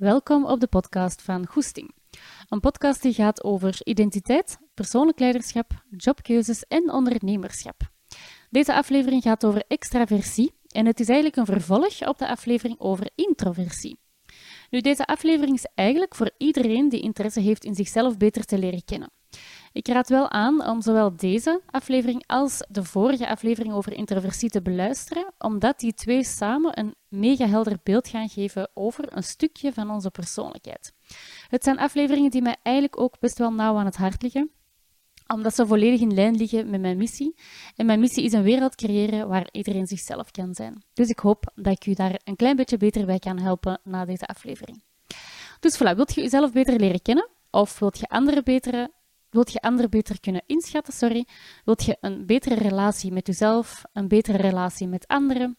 Welkom op de podcast van Goesting. Een podcast die gaat over identiteit, persoonlijk leiderschap, jobkeuzes en ondernemerschap. Deze aflevering gaat over extraversie en het is eigenlijk een vervolg op de aflevering over introversie. Nu, deze aflevering is eigenlijk voor iedereen die interesse heeft in zichzelf beter te leren kennen. Ik raad wel aan om zowel deze aflevering als de vorige aflevering over introversie te beluisteren, omdat die twee samen een mega helder beeld gaan geven over een stukje van onze persoonlijkheid. Het zijn afleveringen die mij eigenlijk ook best wel nauw aan het hart liggen, omdat ze volledig in lijn liggen met mijn missie. En mijn missie is een wereld creëren waar iedereen zichzelf kan zijn. Dus ik hoop dat ik u daar een klein beetje beter bij kan helpen na deze aflevering. Dus voilà, wilt je jezelf beter leren kennen? Of wilt je anderen betere Wilt je anderen beter kunnen inschatten? Sorry. Wilt je een betere relatie met jezelf, een betere relatie met anderen?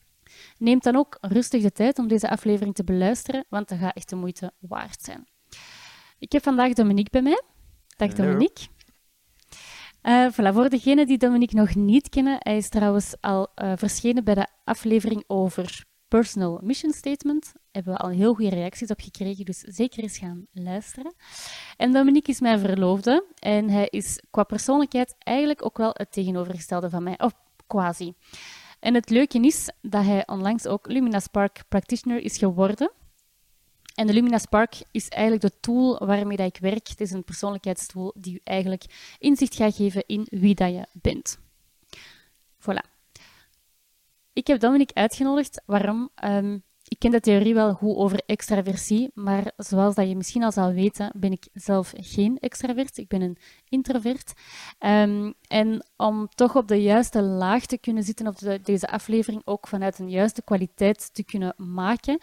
Neem dan ook rustig de tijd om deze aflevering te beluisteren, want dat gaat echt de moeite waard zijn. Ik heb vandaag Dominique bij mij. Dag Dominique. Uh, voilà, voor degenen die Dominique nog niet kennen, hij is trouwens al uh, verschenen bij de aflevering over Personal Mission Statement. Hebben we al heel goede reacties op gekregen, dus zeker eens gaan luisteren. En Dominique is mijn verloofde en hij is qua persoonlijkheid eigenlijk ook wel het tegenovergestelde van mij, of quasi. En het leuke is dat hij onlangs ook Lumina Spark Practitioner is geworden. En de Lumina Spark is eigenlijk de tool waarmee dat ik werk. Het is een persoonlijkheidstool die eigenlijk inzicht gaat geven in wie dat je bent. Voilà. Ik heb Dominic uitgenodigd. Waarom? Ehm, ik ken de theorie wel goed over extraversie, maar zoals dat je misschien al zal weten, ben ik zelf geen extravert. Ik ben een introvert. Um, en om toch op de juiste laag te kunnen zitten, op deze aflevering ook vanuit een juiste kwaliteit te kunnen maken,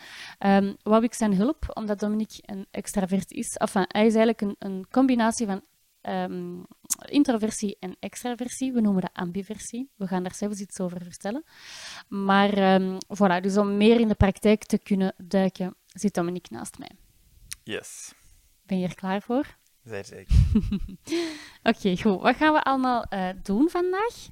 um, wou ik zijn hulp, omdat Dominique een extravert is. Enfin, hij is eigenlijk een, een combinatie van um, introversie en extraversie. We noemen dat ambiversie. We gaan daar zelfs iets over vertellen. Maar um, voilà, dus om meer in de praktijk te kunnen duiken, zit Dominique naast mij. Yes. Ben je er klaar voor? Zeer zeker. Oké, goed. Wat gaan we allemaal uh, doen vandaag?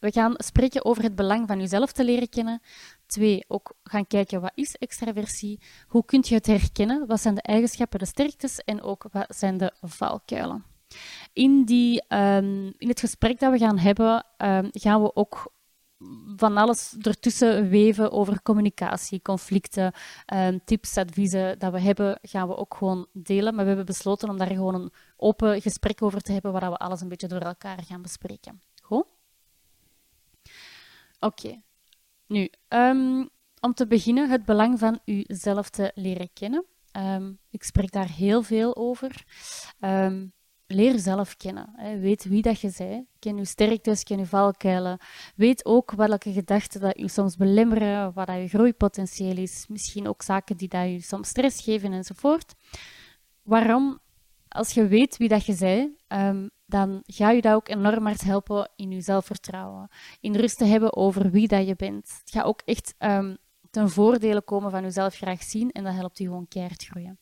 We gaan spreken over het belang van jezelf te leren kennen. Twee, ook gaan kijken wat is extraversie? Hoe kun je het herkennen? Wat zijn de eigenschappen, de sterktes en ook wat zijn de valkuilen? In, die, um, in het gesprek dat we gaan hebben, um, gaan we ook van alles ertussen weven over communicatie, conflicten, um, tips, adviezen dat we hebben, gaan we ook gewoon delen. Maar we hebben besloten om daar gewoon een open gesprek over te hebben, waar we alles een beetje door elkaar gaan bespreken. Oké. Nu, um, om te beginnen, het belang van uzelf te leren kennen. Um, ik spreek daar heel veel over. Um, leer jezelf kennen. Hè. Weet wie dat je bent. Ken je sterktes, ken je valkuilen. Weet ook welke gedachten dat je soms belemmeren, wat dat je groeipotentieel is. Misschien ook zaken die dat je soms stress geven enzovoort. Waarom? Als je weet wie dat je bent, dan ga je dat ook enorm hard helpen in je zelfvertrouwen. In rust te hebben over wie dat je bent. Het gaat ook echt um, ten voordele komen van jezelf graag zien en dat helpt je gewoon keihard groeien.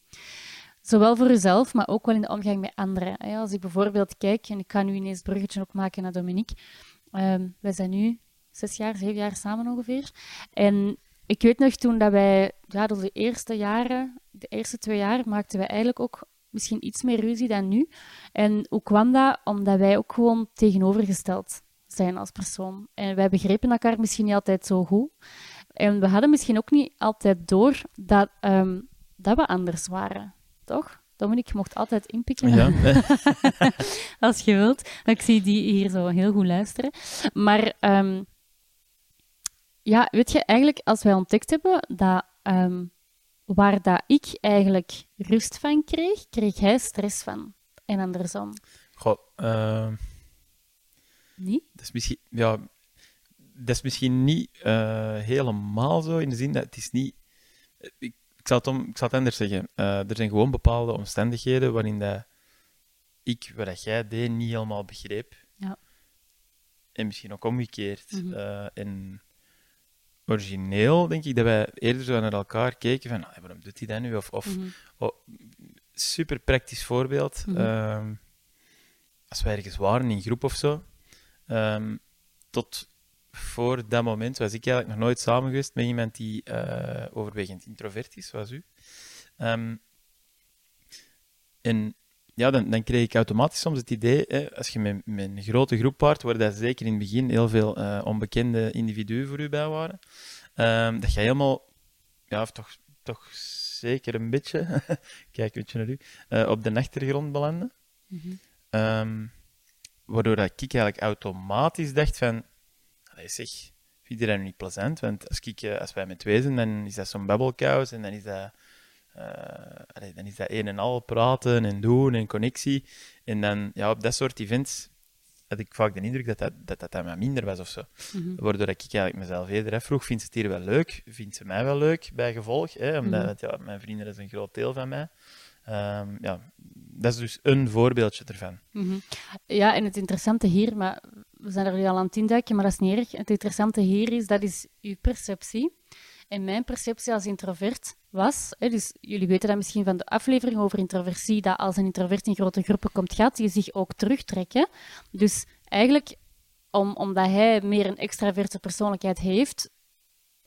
Zowel voor jezelf, maar ook wel in de omgang met anderen. Als ik bijvoorbeeld kijk, en ik ga nu ineens bruggetje ook maken naar Dominique. Um, wij zijn nu zes jaar, zeven jaar samen ongeveer. En ik weet nog toen dat wij, ja, door de eerste jaren, de eerste twee jaar, maakten wij eigenlijk ook misschien iets meer ruzie dan nu. En hoe kwam dat? Omdat wij ook gewoon tegenovergesteld zijn als persoon. En wij begrepen elkaar misschien niet altijd zo goed. En we hadden misschien ook niet altijd door dat, um, dat we anders waren. Toch? Dominique, je mocht altijd inpikken. Ja. als je wilt. Ik zie die hier zo heel goed luisteren. Maar um, ja, weet je, eigenlijk als wij ontdekt hebben dat um, waar dat ik eigenlijk rust van kreeg, kreeg hij stress van. En andersom. Goh, uh, niet? Dat is misschien, ja, dat is misschien niet uh, helemaal zo, in de zin dat het is niet... Ik, ik, zal, het om, ik zal het anders zeggen. Uh, er zijn gewoon bepaalde omstandigheden waarin dat ik, wat dat jij deed, niet helemaal begreep. Ja. En misschien ook omgekeerd. En origineel, denk ik, dat wij eerder zo naar elkaar keken van, ah, waarom doet hij dat nu? Of, of Mhm. oh, super praktisch voorbeeld. Mhm. Ehm, als wij ergens waren in groep of zo, ehm, tot voor dat moment was ik eigenlijk nog nooit samen geweest met iemand die eh, overwegend introvert is, zoals u. Ehm, en ja, dan, dan kreeg ik automatisch soms het idee, hè, als je met, met een grote groep waart, waar dat zeker in het begin heel veel uh, onbekende individuen voor u bij waren, um, dat je helemaal, ja, of toch, toch zeker een beetje, kijk een beetje naar u, uh, op de achtergrond belanden. Mm -hmm. um, waardoor dat ik eigenlijk automatisch dacht van, allee, zeg, vind je dat nu niet plezant? Want als, ik, als wij met twee zijn, dan is dat zo'n babbelkous en dan is dat uh, dan is dat een en al praten en doen en connectie. En dan, ja, op dat soort events had ik vaak de indruk dat dat, dat, dat, dat mij minder was of zo. Mm -hmm. Waardoor ik eigenlijk mezelf eerder vroeg, vindt ze het hier wel leuk? Vindt ze mij wel leuk, bij gevolg? Hè? Omdat mm -hmm. ja, mijn vrienden is een groot deel van mij. Um, ja, dat is dus een voorbeeldje ervan. Mm -hmm. Ja, en het interessante hier, maar we zijn er nu al aan het induiken, maar dat is niet erg. Het interessante hier is, dat is uw perceptie. En mijn perceptie als introvert was, hè, dus jullie weten dat misschien van de aflevering over introversie, dat als een introvert in grote groepen komt, gaat hij zich ook terugtrekken. Dus eigenlijk, om, omdat hij meer een extraverte persoonlijkheid heeft,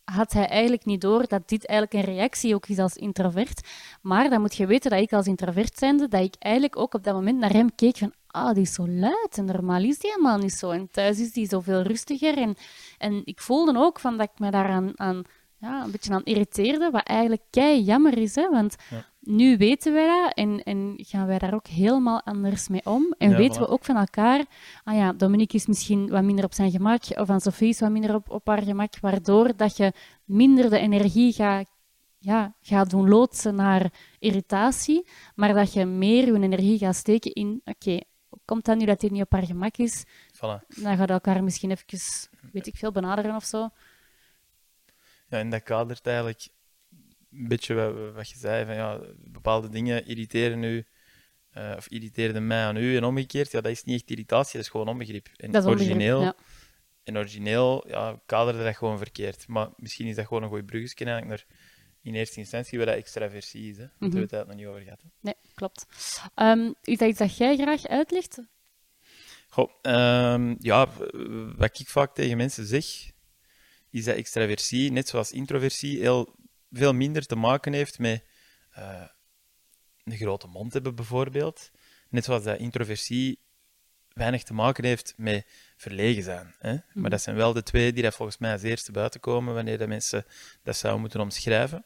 had hij eigenlijk niet door dat dit eigenlijk een reactie ook is als introvert. Maar dan moet je weten dat ik als introvert zijnde, dat ik eigenlijk ook op dat moment naar hem keek van ah, die is zo luid en normaal is die helemaal niet zo. En thuis is die zoveel rustiger. En, en ik voelde ook van dat ik me daaraan aan, ja, een beetje aan irriteerde, wat eigenlijk kei jammer is, hè, want ja. nu weten wij dat en, en gaan wij daar ook helemaal anders mee om. En ja, weten voilà. we ook van elkaar, ah ja, Dominique is misschien wat minder op zijn gemak, of aan Sophie is wat minder op, op haar gemak, waardoor dat je minder de energie gaat ja, gaat doen loodsen naar irritatie, maar dat je meer je energie gaat steken in, oké, okay, komt dat nu dat hij niet op haar gemak is? Voilà. Dan gaat elkaar misschien even, weet ik veel, benaderen of zo. Ja, en dat kadert eigenlijk een beetje wat, wat je zei, van ja, bepaalde dingen irriteren u, uh, of irriteerden mij aan u en omgekeerd. Ja, dat is niet echt irritatie, dat is gewoon onbegrip. En dat is origineel, ja. En origineel ja, kaderde dat gewoon verkeerd. Maar misschien is dat gewoon een goed bruggetje eigenlijk naar in eerste instantie wat dat extraversie is. Hè? Daar mm -hmm. hebben we het nog niet over gehad. Hè? Nee, klopt. Um, is dat iets dat jij graag uitlegt? Goh, um, ja, wat ik vaak tegen mensen zeg, is dat extraversie, net zoals introversie, heel veel minder te maken heeft met uh, een grote mond hebben, bijvoorbeeld. Net zoals dat introversie weinig te maken heeft met verlegen zijn. Hè? Mm. Maar dat zijn wel de twee die dat volgens mij als eerste buiten komen wanneer de mensen dat zouden moeten omschrijven.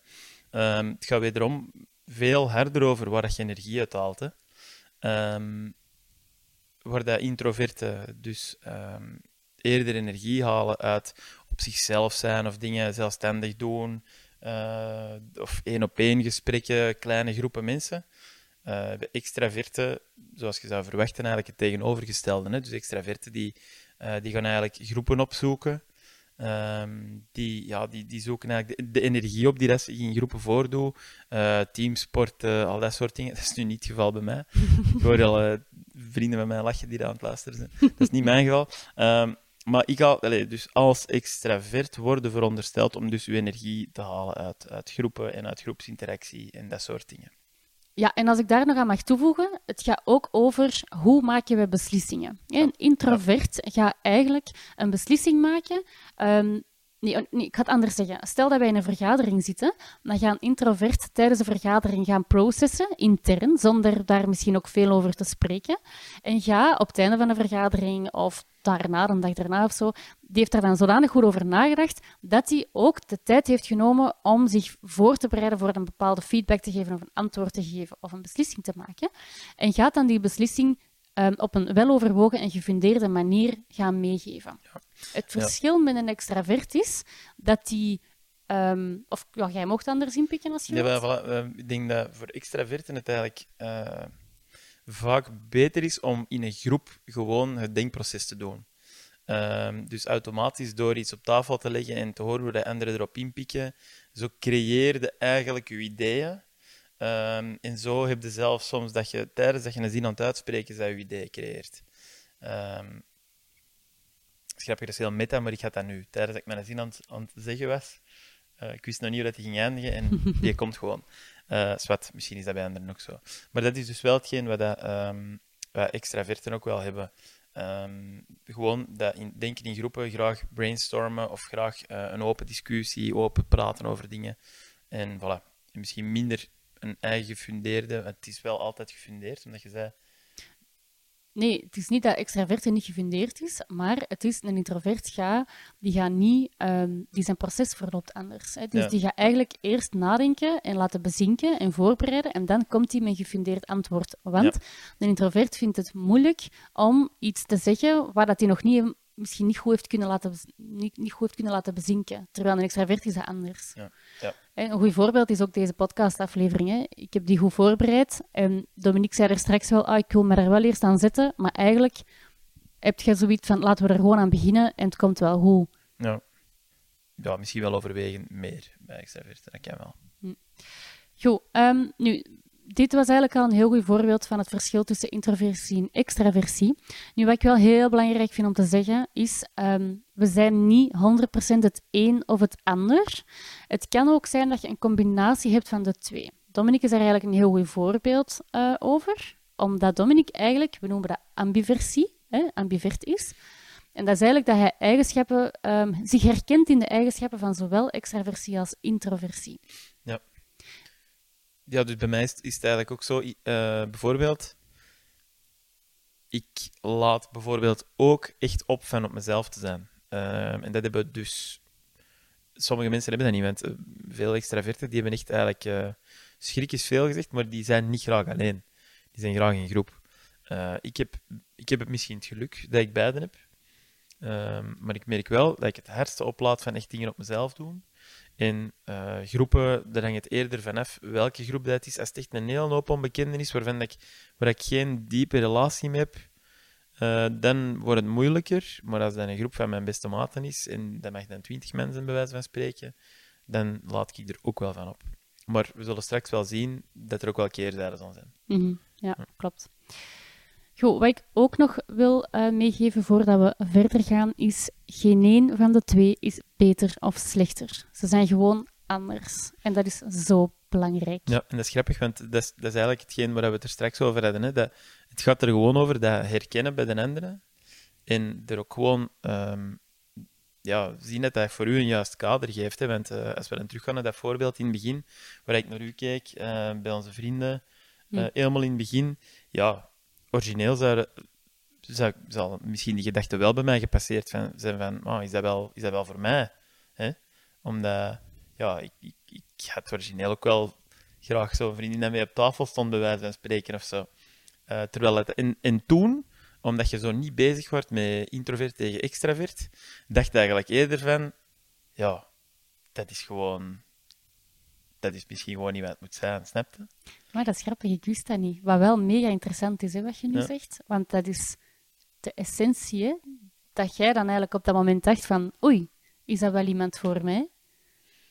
Um, het gaat wederom veel harder over waar dat je energie uit haalt. Hè? Um, waar dat introverten dus um, eerder energie halen uit op zichzelf zijn of dingen zelfstandig doen, uh, of één op één gesprekken, kleine groepen mensen. Uh, de extraverten, zoals je zou verwachten, eigenlijk het tegenovergestelde. Hè? Dus extraverten die, uh, die gaan eigenlijk groepen opzoeken. Um, die, ja, die, die zoeken eigenlijk de, energie op die dat zich in groepen voordoen. Uh, teamsporten, al dat soort dingen. Dat is nu niet het geval bij mij. Ik hoor al vrienden met mij lachen die daar aan het luisteren zijn. Dat is niet mijn geval. Um, maar ik allez, dus als extravert worden verondersteld om dus uw energie te halen uit, uit groepen en uit groepsinteractie en dat soort dingen. Ja, en als ik daar nog aan mag toevoegen, het gaat ook over hoe maken we beslissingen. Een introvert gaat eigenlijk een beslissing maken. Um, nee, nee, ik ga het anders zeggen. Stel dat wij in een vergadering zitten, dan gaan introvert tijdens de vergadering gaan processen, intern, zonder daar misschien ook veel over te spreken. En ga op het einde van de vergadering of daarna, een dag daarna of zo, die heeft daar dan zodanig goed over nagedacht dat hij ook de tijd heeft genomen om zich voor te bereiden voor een bepaalde feedback te geven of een antwoord te geven of een beslissing te maken. En gaat dan die beslissing um, op een weloverwogen en gefundeerde manier gaan meegeven. Ja. Het verschil ja. met een extravert is dat die Um, of ja, jij mocht anders inpikken als je ja, voilà. uh, Ik denk dat voor extraverten het eigenlijk uh, vaak beter is om in een groep gewoon het denkproces te doen. Um, dus automatisch door iets op tafel te leggen en te horen hoe de anderen erop inpikken, zo creëerde eigenlijk je ideeën. Um, en zo heb je zelf soms dat je tijdens dat je een zin aan het uitspreken dat je ideeën creëert. Um, dat is heel meta, maar ik had dat nu. Tijdens dat ik mijn zin aan, aan het zeggen was, uh, ik wist nog niet hoe dat die ging eindigen en die komt gewoon. Uh, zwart, misschien is dat bij anderen ook zo. Maar dat is dus wel hetgeen wat, dat, um, wat extraverten ook wel hebben. Um, gewoon dat in, denken in groepen, graag brainstormen of graag uh, een open discussie, open praten over dingen. En voilà. En misschien minder een eigen gefundeerde... Het is wel altijd gefundeerd, omdat je zei... Nee, het is niet dat extraverte niet gefundeerd is, maar het is een introvert ga, die gaat niet, ehm, die zijn proces verloopt anders. Hè. Dus Ja. die gaat eigenlijk eerst nadenken en laten bezinken en voorbereiden en dan komt hij met een gefundeerd antwoord. Want een introvert vindt het moeilijk om iets te zeggen waar dat hij nog niet, misschien niet goed heeft kunnen laten, niet, niet goed heeft kunnen laten bezinken. Terwijl een extravert is dat anders. Ja. Ja. Hè, Een goed voorbeeld is ook deze podcastaflevering. hè. Ik heb die goed voorbereid. En Dominique zei er straks wel, ah, ik wil me daar wel eerst aan zetten. Maar eigenlijk heb je zoiets van, laten we er gewoon aan beginnen en het komt wel goed. Ja. ja, misschien wel overwegen meer bij extraverten. Dat kan wel. Goed, ehm, nu, dit was eigenlijk al een heel goed voorbeeld van het verschil tussen introversie en extraversie. Nu, wat ik wel heel belangrijk vind om te zeggen, is ehm, we zijn niet 100% het een of het ander. Het kan ook zijn dat je een combinatie hebt van de twee. Dominique is daar eigenlijk een heel goed voorbeeld eh, over, omdat Dominique eigenlijk, we noemen dat ambiversie, hè, ambivert is. En dat is eigenlijk dat hij eigenschappen, ehm, zich herkent in de eigenschappen van zowel extraversie als introversie. Ja, dus bij mij is, is het eigenlijk ook zo. eh, bijvoorbeeld, ik laat bijvoorbeeld ook echt op van op mezelf te zijn. Ehm, en dat hebben dus... Sommige mensen hebben dat niet, eh, veel extraverten die hebben echt eigenlijk... eh, schrik is veel gezegd, maar die zijn niet graag alleen. Die zijn graag in groep. Ik, heb, ik heb het misschien het geluk dat ik beiden heb. Ehm, maar ik merk wel dat ik het hardste oplaat van echt dingen op mezelf doen. In eh, groepen, daar hangt het eerder vanaf welke groep dat is. Als het echt een heel hoop onbekende is, waarvan ik, waar ik geen diepe relatie mee heb, eh, dan wordt het moeilijker. Maar als dat een groep van mijn beste maten is, en dat mag dan twintig mensen bij wijze van spreken, dan laat ik er ook wel van op. Maar we zullen straks wel zien dat er ook wel keerzijden zal zijn. Mhm, Ja, klopt. Goed, wat ik ook nog wil eh, meegeven voordat we verder gaan, is geen één van de twee is beter of slechter. Ze zijn gewoon anders. En dat is zo belangrijk. Ja, en dat is grappig, want dat is, dat is eigenlijk hetgeen waar we het er straks over hadden. Hè? Dat, het gaat er gewoon over dat herkennen bij de anderen. En er ook gewoon um, ja, zien dat dat voor u een juist kader geeft. Hè? Want uh, als we dan teruggaan naar dat voorbeeld in het begin, waar ik naar u keek, uh, bij onze vrienden, uh, mm. helemaal in het begin, ja, origineel zou, zou, zal misschien die gedachte wel bij mij gepasseerd van, zijn van, oh, is, dat wel, is dat wel voor mij? Omdat, ja, ik, ik, ik had origineel ook wel graag zo'n vriendin dat mee op tafel stond, bij wijze van spreken of zo. Uh, terwijl het, en, en toen, omdat je zo niet bezig wordt met introvert tegen extravert, dacht ik eigenlijk eerder van, ja, dat is gewoon, dat is misschien gewoon niet wat het moet zijn, snap je? Maar dat is grappig, ik wist dat niet. Wat wel mega interessant is, hè, wat je nu Ja. zegt. Want dat is de essentie, hè, dat jij dan eigenlijk op dat moment dacht van, oei, is dat wel iemand voor mij?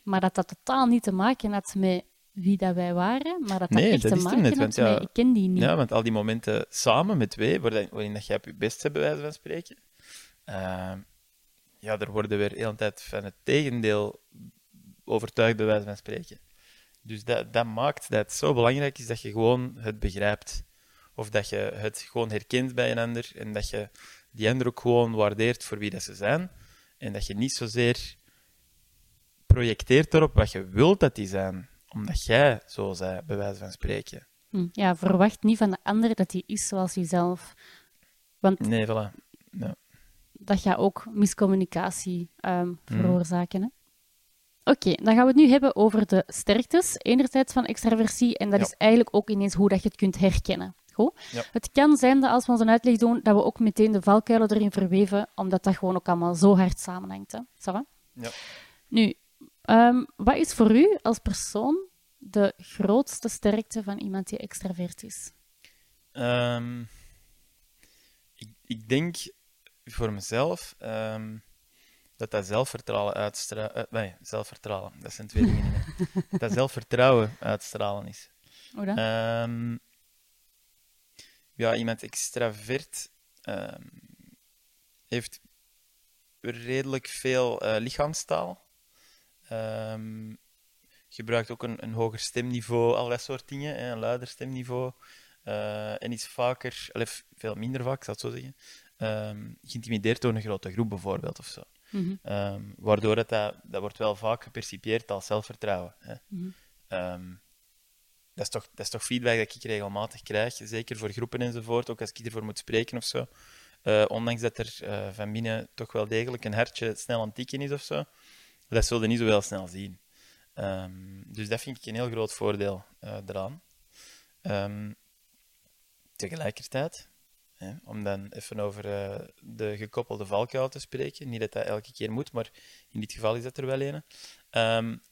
Maar dat dat totaal niet te maken had met wie dat wij waren, maar dat dat Nee, echt dat te is maken net, had want met, ik ken die niet. Ja, want al die momenten samen met twee, waarin, waarin dat je op je best hebt, bij wijze van spreken, ehm, ja, daar worden we weer de hele tijd van het tegendeel overtuigd, bij wijze van spreken. Dus dat, dat maakt dat het zo belangrijk is dat je gewoon het begrijpt. Of dat je het gewoon herkent bij een ander en dat je die ander ook gewoon waardeert voor wie dat ze zijn. En dat je niet zozeer projecteert erop wat je wilt dat die zijn, omdat jij zo zij, bij wijze van spreken. Hm, Ja, verwacht niet van de ander dat hij is zoals jezelf. Want Nee, voilà. Ja. dat gaat ook miscommunicatie ehm, Mhm. veroorzaken. hè. Oké, dan gaan we het nu hebben over de sterktes, enerzijds van extraversie, en dat Ja. is eigenlijk ook ineens hoe dat je het kunt herkennen. Goed? Ja. Het kan zijn dat als we ons een uitleg doen, dat we ook meteen de valkuilen erin verweven, omdat dat gewoon ook allemaal zo hard samenhangt. Hè? Ja. Nu, ehm, wat is voor u als persoon de grootste sterkte van iemand die extravert is? Ehm, ik, ik denk voor mezelf ehm, dat dat zelfvertrouwen uitstralen... nee, zelfvertrouwen, dat zijn twee dingen. dat zelfvertrouwen uitstralen is. Hoe dan? Ehm, ja, iemand extravert ehm, heeft redelijk veel eh, lichaamstaal. Ehm, gebruikt ook een, een hoger stemniveau, allerlei soort dingen, hè, een luider stemniveau. eh, en is vaker, veel minder vaak, ik zal het zo zeggen, geïntimideerd door een grote groep bijvoorbeeld of zo. Mhm. Ehm, waardoor dat, dat wordt wel vaak gepercipieerd als zelfvertrouwen. Hè. Mhm. Ehm, dat, is toch, dat is toch feedback dat ik regelmatig krijg, zeker voor groepen enzovoort, ook als ik ervoor moet spreken of zo. Uh, ondanks dat er uh, van binnen toch wel degelijk een hertje snel aan het tikken is of zo, dat zullen niet zo wel snel zien. Um, dus dat vind ik een heel groot voordeel uh, eraan. Um, tegelijkertijd, om dan even over de gekoppelde valkuil te spreken, niet dat dat elke keer moet, maar in dit geval is dat er wel een. Um,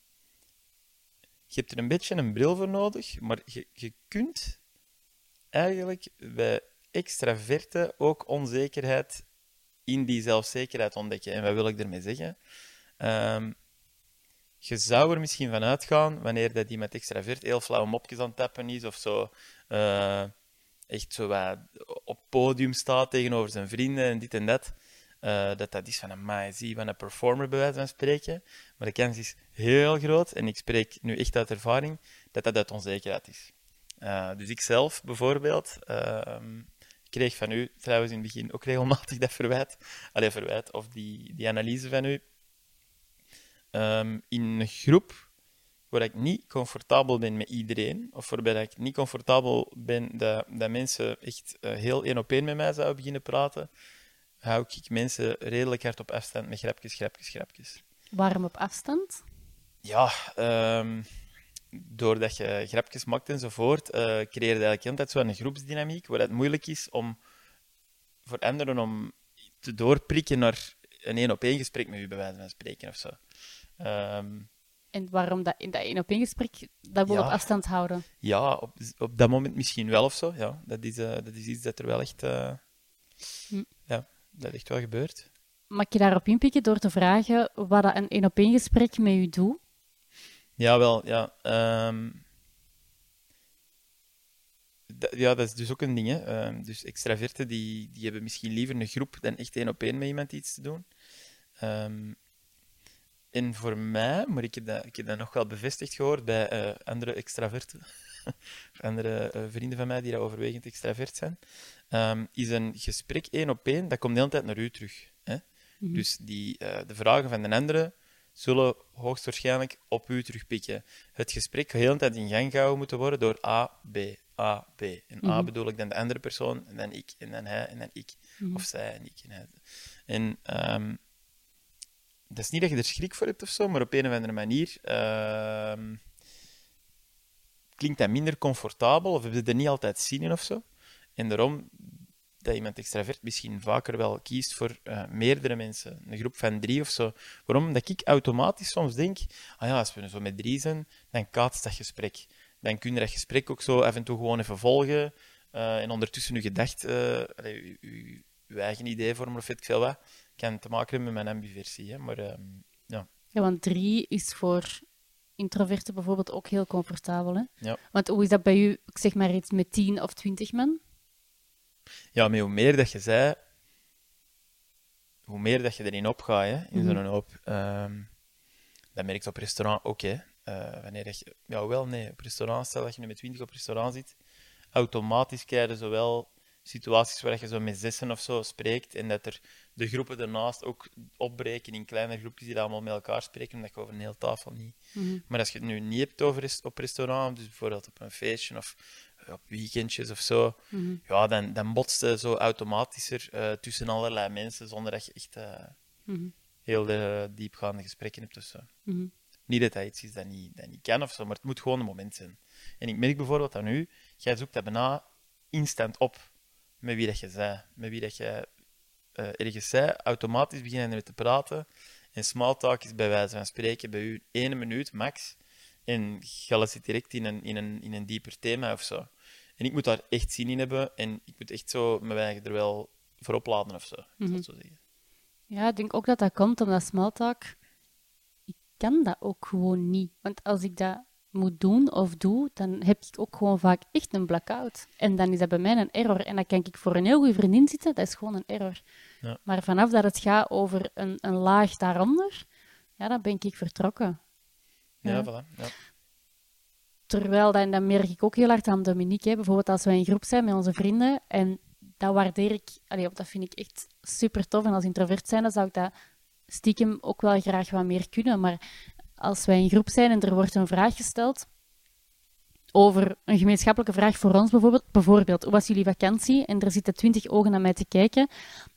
je hebt er een beetje een bril voor nodig, maar je, je kunt eigenlijk bij extraverte ook onzekerheid in die zelfzekerheid ontdekken. En wat wil ik ermee zeggen? Um, je zou er misschien van uitgaan, wanneer dat die met extravert heel flauwe mopjes aan het tappen is, of zo, uh, echt zo wat op podium staat tegenover zijn vrienden en dit en dat, uh, dat dat is van een mij, zie van een performer bij wijze van spreken. Maar de kans is heel groot, en ik spreek nu echt uit ervaring, dat dat uit onzekerheid is. Uh, dus ik zelf bijvoorbeeld uh, kreeg van u trouwens in het begin ook regelmatig dat verwijt, allee, verwijt of die, die analyse van u. Um, in een groep waar ik niet comfortabel ben met iedereen, of waarbij ik niet comfortabel ben dat, dat mensen echt uh, heel één op één met mij zouden beginnen praten, hou ik mensen redelijk hard op afstand met grapjes, grapjes, grapjes. Waarom op afstand? Ja, um, doordat je grapjes maakt enzovoort, uh, creëer je eigenlijk altijd zo'n groepsdynamiek, waar het moeilijk is om voor anderen om te doorprikken naar een één-op-één gesprek met u, bij wijze van spreken of zo. Um, en waarom dat in dat één-op-één gesprek dat wil ja, op afstand houden? Ja, op, op dat moment misschien wel of zo. Ja, dat, is, uh, dat is iets dat er wel echt... Uh, hm. Ja, dat echt wel gebeurt. Mag je daarop inpikken door te vragen wat dat een één-op-één gesprek met u doet? Ja, wel, ja. Um, ja, dat is dus ook een ding. Hè. Um, dus extraverten die, die hebben misschien liever een groep dan echt één op één met iemand iets te doen. Um, en voor mij, maar ik heb dat, ik heb dat nog wel bevestigd gehoord bij uh, andere extraverten, andere uh, vrienden van mij die daar overwegend extravert zijn, um, is een gesprek één op één, dat komt de hele tijd naar u terug. Hè? Mm -hmm. Dus die, uh, de vragen van de andere zullen hoogstwaarschijnlijk op u terugpikken. Het gesprek gaat de hele tijd in gang gehouden moeten worden door A, B, A, B. En mm -hmm. A bedoel ik dan de andere persoon, en dan ik, en dan hij, en dan ik. Mm -hmm. Of zij en ik en hij. En um, dat is niet dat je er schrik voor hebt of zo, maar op een of andere manier uh, klinkt dat minder comfortabel of heb je er niet altijd zin in of zo. En daarom dat iemand extravert misschien vaker wel kiest voor uh, meerdere mensen, een groep van drie of zo. Waarom? Dat ik automatisch soms denk, ah ja, als we zo met drie zijn, dan kaatst dat gesprek. Dan kun je dat gesprek ook zo af en toe gewoon even volgen uh, en ondertussen je gedacht, je eigen idee vormen of weet ik veel wat kan te maken hebben met mijn ambiversie. Hè? Maar, um, ja. ja, want drie is voor introverten bijvoorbeeld ook heel comfortabel. Hè? Ja. Want hoe is dat bij u, ik zeg maar iets, met tien of twintig man? Ja, maar hoe meer dat je zei, hoe meer dat je erin opgaat, hè, in -hmm. zo'n hoop. Um, dat merk je op restaurant ook. Hè. Uh, wanneer je, ja, wel, nee, op restaurant, stel dat je nu met twintig op restaurant zit, automatisch krijg je zowel situaties waar je zo met zessen of zo spreekt en dat er de groepen ernaast ook opbreken in kleine groepjes die allemaal met elkaar spreken, omdat je over een hele tafel niet. Mm -hmm. Maar als je het nu niet hebt over op restaurant, dus bijvoorbeeld op een feestje of op weekendjes of zo, mm -hmm. ja, dan, dan botst je zo automatischer uh, tussen allerlei mensen zonder dat je echt uh, mm -hmm. heel uh, diepgaande gesprekken hebt. Dus, Niet dat dat iets is dat niet, dat niet kan of zo, maar het moet gewoon een moment zijn. En ik merk bijvoorbeeld aan u, jij zoekt dat bijna instant op met wie dat je zei, met wie dat je uh, ergens zei, automatisch beginnen er te praten. En small talk is bij wijze van spreken bij u één minuut max. En je zit direct in een, in, een, in een dieper thema of zo. En ik moet daar echt zin in hebben en ik moet echt zo mijn eigen er wel voor opladen of zo. Mm -hmm. zo zeggen. Ja, ik denk ook dat dat komt omdat small talk. Ik kan dat ook gewoon niet. Want als ik dat moet doen of doe, dan heb ik ook gewoon vaak echt een blackout. En dan is dat bij mij een error. En dan kan ik voor een heel goede vriendin zitten, dat is gewoon een error. Ja. Maar vanaf dat het gaat over een, een laag daaronder, ja, dan ben ik vertrokken. Ja, ja. voilà. Ja. Terwijl, dan, dan merk ik ook heel hard aan Dominique, hè, bijvoorbeeld als wij in groep zijn met onze vrienden, en dat waardeer ik, allee, dat vind ik echt super tof. En als introvert zijn, dan zou ik dat stiekem ook wel graag wat meer kunnen. Maar als wij in groep zijn en er wordt een vraag gesteld, over een gemeenschappelijke vraag voor ons bijvoorbeeld. Bijvoorbeeld, hoe was jullie vakantie? En er zitten twintig ogen naar mij te kijken.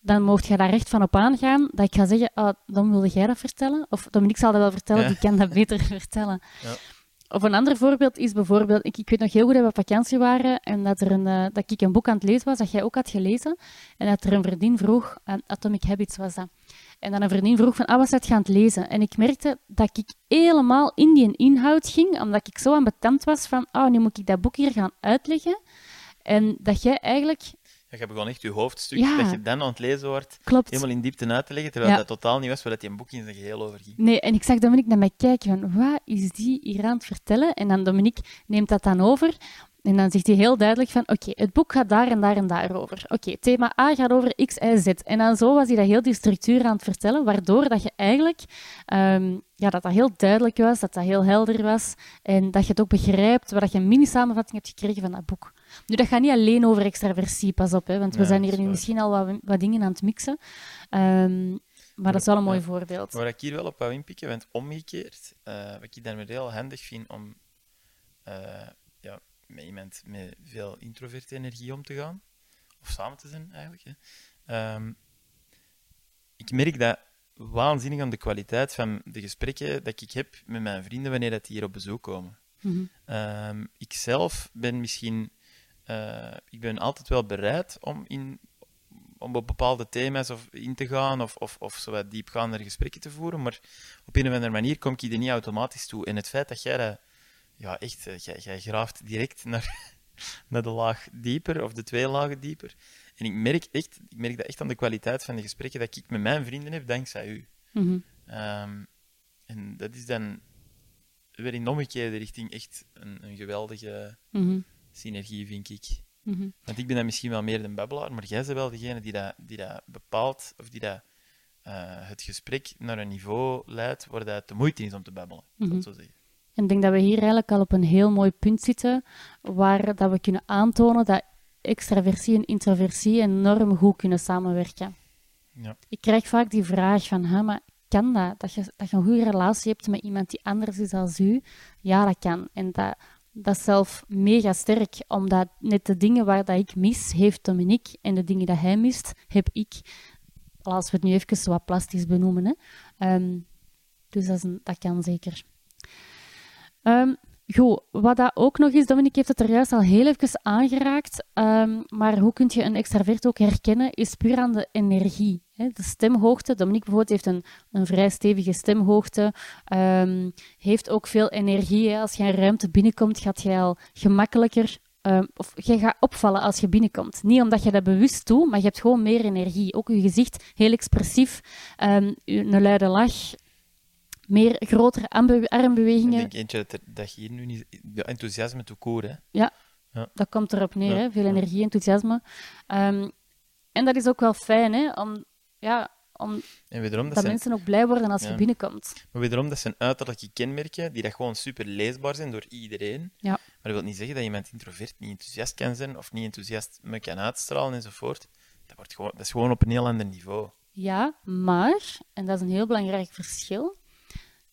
Dan mocht je daar recht van op aangaan. Dat ik ga zeggen, ah, dan wilde jij dat vertellen. Of Dominique zal dat wel vertellen, Ja. die kan dat beter vertellen. Ja. Of een ander voorbeeld is bijvoorbeeld, ik, ik weet nog heel goed dat we op vakantie waren en dat, er een, eh, dat ik een boek aan het lezen was, dat jij ook had gelezen. En dat er een vriendin vroeg, eh, Atomic Habits was dat. En dan een vriendin vroeg van, ah, wat zat je aan het lezen? En ik merkte dat ik helemaal in die inhoud ging, omdat ik zo ambetant was van, ah, nu moet ik dat boek hier gaan uitleggen. En dat jij eigenlijk, Je begon echt je hoofdstuk, Ja. dat je dan aan het lezen wordt, klopt, helemaal in diepte uit te leggen, terwijl Ja. dat totaal niet was waar dat die een boek in zijn geheel over ging. Nee, en ik zag Dominique naar mij kijken van, wat is die hier aan het vertellen? En dan Dominique neemt dat dan over. En dan zegt hij heel duidelijk van, oké, het boek gaat daar en daar en daar over. Oké, thema A gaat over X, Y, Z. En dan zo was hij dat heel die structuur aan het vertellen, waardoor dat je eigenlijk, ehm, ja, dat dat heel duidelijk was, dat dat heel helder was. En dat je het ook begrijpt, waar dat je een mini-samenvatting hebt gekregen van dat boek. Nu, dat gaat niet alleen over extraversie, pas op, hè, want we Ja, zijn hier nu misschien al wat, wat dingen aan het mixen. Ehm, maar dat is wel een mooi voorbeeld. Waar ik hier wel op wou inpikken, want omgekeerd, eh, wat ik daarmee heel handig vind om eh, ja, met iemand met veel introverte energie om te gaan, of samen te zijn eigenlijk. Hè. Ehm, ik merk dat waanzinnig aan de kwaliteit van de gesprekken dat ik heb met mijn vrienden wanneer dat die hier op bezoek komen. Ehm, ik zelf ben misschien, eh, ik ben altijd wel bereid om in om op bepaalde thema's of in te gaan of, of, of zo wat diepgaandere gesprekken te voeren, maar op een of andere manier kom ik er niet automatisch toe. En het feit dat jij dat, ja echt, eh, jij, jij graaft direct naar, naar de laag dieper of de twee lagen dieper. En ik merk, echt, ik merk dat echt aan de kwaliteit van de gesprekken dat ik met mijn vrienden heb, dankzij u. Mhm. Ehm, en dat is dan weer in de omgekeerde richting echt een, een geweldige Mhm. Synergie, vind ik. Mhm. Want ik ben dan misschien wel meer de babbelaar, maar jij bent wel degene die dat, die dat bepaalt, of die dat, eh, het gesprek naar een niveau leidt waar dat de moeite is om te babbelen. Mhm. zo zeggen. En ik denk dat we hier eigenlijk al op een heel mooi punt zitten, waar dat we kunnen aantonen dat extraversie en introversie enorm goed kunnen samenwerken. Ja. Ik krijg vaak die vraag van, hè, maar kan dat? Dat je, dat je een goede relatie hebt met iemand die anders is dan u? Ja, dat kan. En dat, dat is zelf mega sterk, omdat net de dingen waar dat ik mis, heeft Dominique, en de dingen dat hij mist, heb ik. Als we het nu even wat plastisch benoemen. Hè. Ehm, dus dat kan zeker. Ehm, goed, wat dat ook nog is, Dominique heeft het er juist al heel even aangeraakt, ehm, maar hoe kun je een extravert ook herkennen, is puur aan de energie. De stemhoogte, Dominique bijvoorbeeld heeft een, een vrij stevige stemhoogte, ehm, heeft ook veel energie. Hè? Als je een ruimte binnenkomt, gaat je al gemakkelijker, ehm, of je gaat opvallen als je binnenkomt. Niet omdat je dat bewust doet, maar je hebt gewoon meer energie. Ook je gezicht, heel expressief, ehm, een luide lach, meer grotere armbe- Ik armbewegingen. denk eentje dat, dat je hier nu niet... Ja, enthousiasme te koer, hè. Dat komt erop neer, Ja, hè? veel ja. energie, enthousiasme. En dat is ook wel fijn, hè? Om, ja, om En wederom, dat dat zijn, mensen ook blij worden als je binnenkomt. maar wederom, dat zijn uiterlijke kenmerken die dat gewoon super leesbaar zijn door iedereen. Ja. Maar dat wil niet zeggen dat iemand introvert niet enthousiast kan zijn of niet enthousiast me kan uitstralen enzovoort. Dat, wordt gewoon, dat is gewoon op een heel ander niveau. Ja, maar, en dat is een heel belangrijk verschil,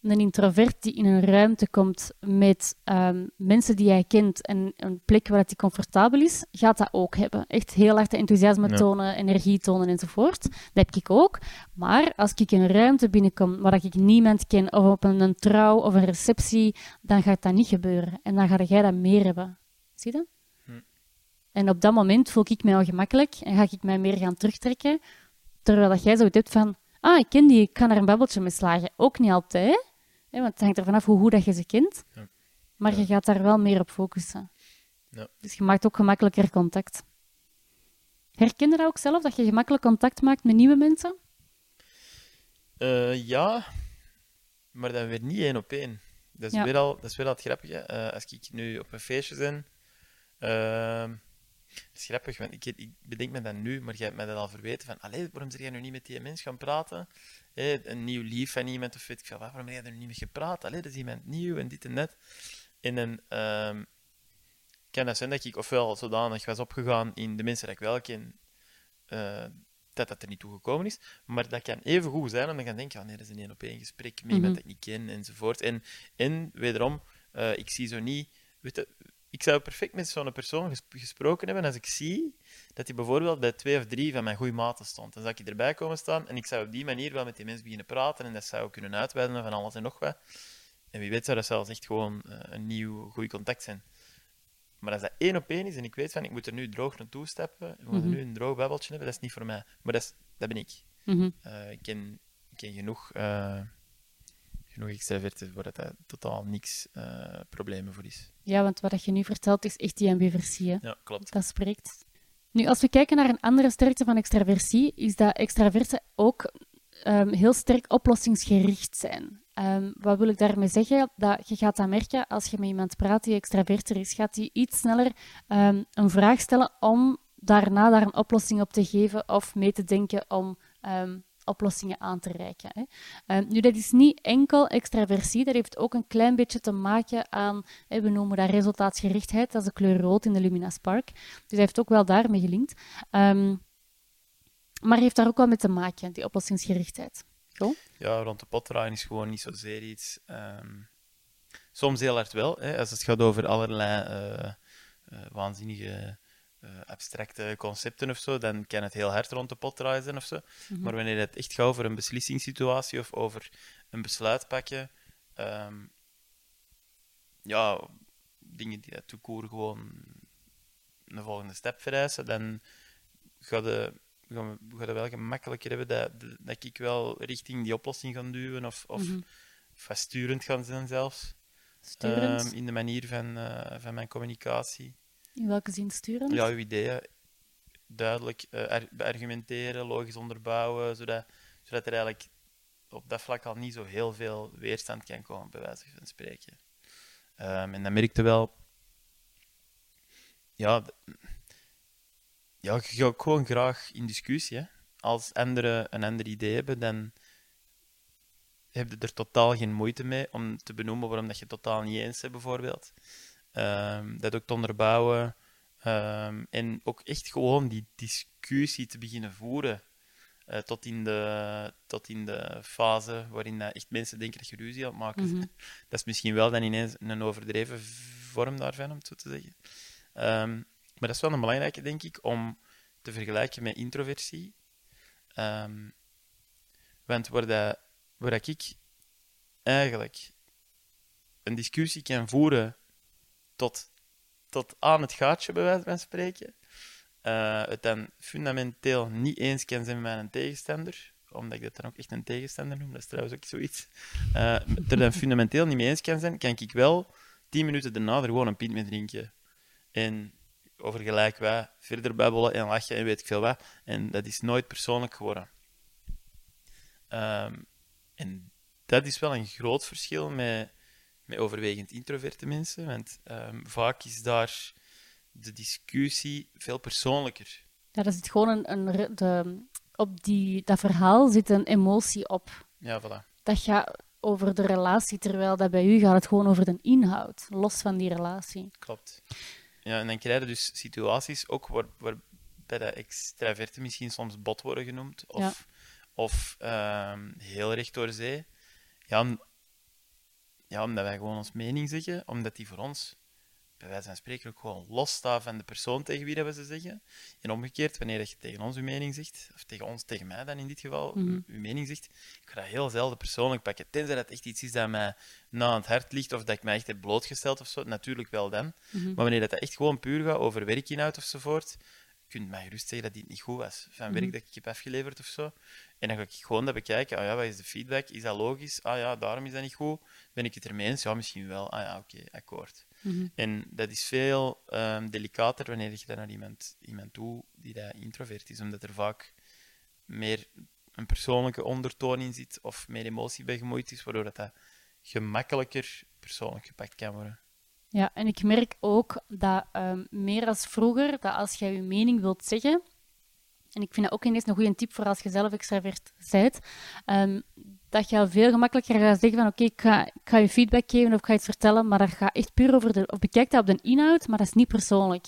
een introvert die in een ruimte komt met ehm, mensen die hij kent en een plek waar hij comfortabel is, gaat dat ook hebben. Echt heel hard enthousiasme Ja. tonen, energie tonen enzovoort. Dat heb ik ook. Maar als ik in een ruimte binnenkom waar ik niemand ken, of op een, een trouw of een receptie, dan gaat dat niet gebeuren. En dan ga jij dat meer hebben. Zie je dat? Hm. En op dat moment voel ik mij al gemakkelijk en ga ik mij meer gaan terugtrekken. Terwijl dat jij zoiets hebt van, ah, ik ken die, ik kan er een babbeltje mee slagen. Ook niet altijd, hè, want het hangt er vanaf hoe goed dat je ze kent. Ja. Maar je gaat daar wel meer op focussen. Ja. Dus je maakt ook gemakkelijker contact. Herken je dat ook zelf, dat je gemakkelijk contact maakt met nieuwe mensen? Eh, ja, maar dan weer niet één op één. Dat is, weer, al, dat is weer al het grappige. Eh, als ik nu op een feestje ben... ehm, dat is grappig, want ik, ik bedenk me dat nu, maar jij hebt mij dat al verweten. Van, allee, waarom ben jij nu niet met die mens gaan praten? Een nieuw lief van iemand, of weet ik veel wat. Waarom heb jij er nu niet mee gepraat? Allee, dat is iemand nieuw en dit en dat. En dan ehm, kan dat zijn dat ik ofwel zodanig was opgegaan in de mensen die ik wel ken, eh, dat dat er niet toe gekomen is. Maar dat kan even goed zijn om dan gaan denken, oh nee, dat is een één op één gesprek met iemand dat ik niet ken, enzovoort. En, en wederom, eh, ik zie zo niet... Weet je, ik zou perfect met zo'n persoon gesproken hebben als ik zie dat hij bijvoorbeeld bij twee of drie van mijn goede maten stond. Dan zou ik erbij komen staan en ik zou op die manier wel met die mensen beginnen praten en dat zou kunnen uitweiden van alles en nog wat. En wie weet zou dat zelfs echt gewoon uh, een nieuw goed contact zijn. Maar als dat één op één is en ik weet van ik moet er nu droog naartoe stappen, ik moet mm -hmm. nu een droog babbeltje hebben, dat is niet voor mij. Maar dat, is, dat ben ik. Mm -hmm. uh, ik, ken, ik ken genoeg, uh, genoeg extraverten waar dat totaal niks uh, problemen voor is. Ja, want wat je nu vertelt is echt die ambiversie. Ja, klopt. Dat spreekt. Nu, als we kijken naar een andere sterkte van extraversie, is dat extraversen ook um, heel sterk oplossingsgericht zijn. Um, wat wil ik daarmee zeggen? Dat je gaat dat merken als je met iemand praat die extraverter is, gaat die iets sneller um, een vraag stellen om daarna daar een oplossing op te geven of mee te denken om um, oplossingen aan te reiken. Hè. nu, dat is niet enkel extraversie, dat heeft ook een klein beetje te maken aan, we noemen dat resultaatsgerichtheid, dat is de kleur rood in de Lumina Spark. Dus hij heeft ook wel daarmee gelinkt. maar heeft daar ook wel mee te maken, die oplossingsgerichtheid. Ja, rond de pot is gewoon niet zozeer iets. Um, soms heel hard wel, hè, als het gaat over allerlei uh, uh, waanzinnige uh, abstracte concepten of zo, dan kan het heel hard rond de pot draaien zijn of zo. Mm -hmm. Maar wanneer het echt gaat over een beslissingssituatie of over een besluit pakken, um, ja, dingen die dat toekoer gewoon een volgende stap vereisen, dan gaat de gaan, we gaan het wel gemakkelijker hebben dat, dat ik wel richting die oplossing ga duwen of, of, mm -hmm. of sturend gaan zijn zelfs. Um, in de manier van, uh, van mijn communicatie. In welke zin sturend? Ja, uw ideeën duidelijk uh, beargumenteren, logisch onderbouwen, zodat, zodat er eigenlijk op dat vlak al niet zo heel veel weerstand kan komen, bij wijze van spreken. Um, en dat merkte wel... Ja, ja, ik ga ook gewoon graag in discussie. Als anderen een ander idee hebben, dan heb je er totaal geen moeite mee om te benoemen waarom dat je het totaal niet eens bent, bijvoorbeeld. Um, dat ook te onderbouwen. Um, en ook echt gewoon die discussie te beginnen voeren. Uh, tot, in de, tot in de fase waarin echt mensen denken dat je ruzie aan het maken mm -hmm. Dat is misschien wel dan ineens een overdreven vorm daarvan, om het zo te zeggen. Um, maar dat is wel een belangrijke, denk ik, om te vergelijken met introversie. Um, want waar, dat, waar dat ik eigenlijk een discussie kan voeren tot, tot aan het gaatje, bij wijze van spreken, uh, het dan fundamenteel niet eens kan zijn met mijn tegenstander, omdat ik dat dan ook echt een tegenstander noem, dat is trouwens ook zoiets, uh, er dan fundamenteel niet mee eens kan zijn, kan ik wel tien minuten daarna er gewoon een pint mee drinken. En over gelijk wij verder babbelen en lachen en weet ik veel wat. En dat is nooit persoonlijk geworden. Um, en dat is wel een groot verschil met, met overwegend introverte mensen, want um, vaak is daar de discussie veel persoonlijker. Ja, dat zit gewoon een, een de, op die, dat verhaal zit een emotie op. Ja, voilà. Dat gaat over de relatie, terwijl dat bij u gaat het gewoon over de inhoud, los van die relatie. Klopt. Ja, en dan krijg je dus situaties ook waar, waar bij de extraverten misschien soms bot worden genoemd, of, ja. of um, heel recht door zee. Ja, ja, omdat wij gewoon ons mening zeggen, omdat die voor ons, bij wijze van spreken, ook gewoon losstaat van de persoon tegen wie dat we ze zeggen. En omgekeerd, wanneer je tegen ons uw mening zegt, of tegen ons, tegen mij dan in dit geval, mm -hmm. uw mening zegt, ik ga dat heel zelden persoonlijk pakken. Tenzij dat echt iets is dat mij na aan het hart ligt, of dat ik mij echt heb blootgesteld of zo, natuurlijk wel dan. Mm -hmm. Maar wanneer dat echt gewoon puur gaat over werkinhoud ofzovoort, kunt mij gerust zeggen dat dit niet goed was. Van -hmm. werk dat ik heb afgeleverd of zo. En dan ga ik gewoon dat bekijken. Ah ja, wat is de feedback? Is dat logisch? Ah ja, daarom is dat niet goed. Ben ik het ermee eens? Ja, misschien wel. Ah ja, oké, okay, akkoord. Mm -hmm. En dat is veel um, delicater wanneer je dat naar iemand, iemand toe die dat introvert is, omdat er vaak meer een persoonlijke ondertoon in zit of meer emotie bij gemoeid is, waardoor dat, dat gemakkelijker persoonlijk gepakt kan worden. Ja, en ik merk ook dat um, meer als vroeger, dat als jij je mening wilt zeggen, en ik vind dat ook ineens een goede tip voor als je zelf extravert bent, um, dat je al veel gemakkelijker gaat zeggen van oké, okay, ik, ga, ik ga je feedback geven of ik ga iets vertellen, maar dat gaat echt puur over de... Of bekijk dat op de inhoud, maar dat is niet persoonlijk.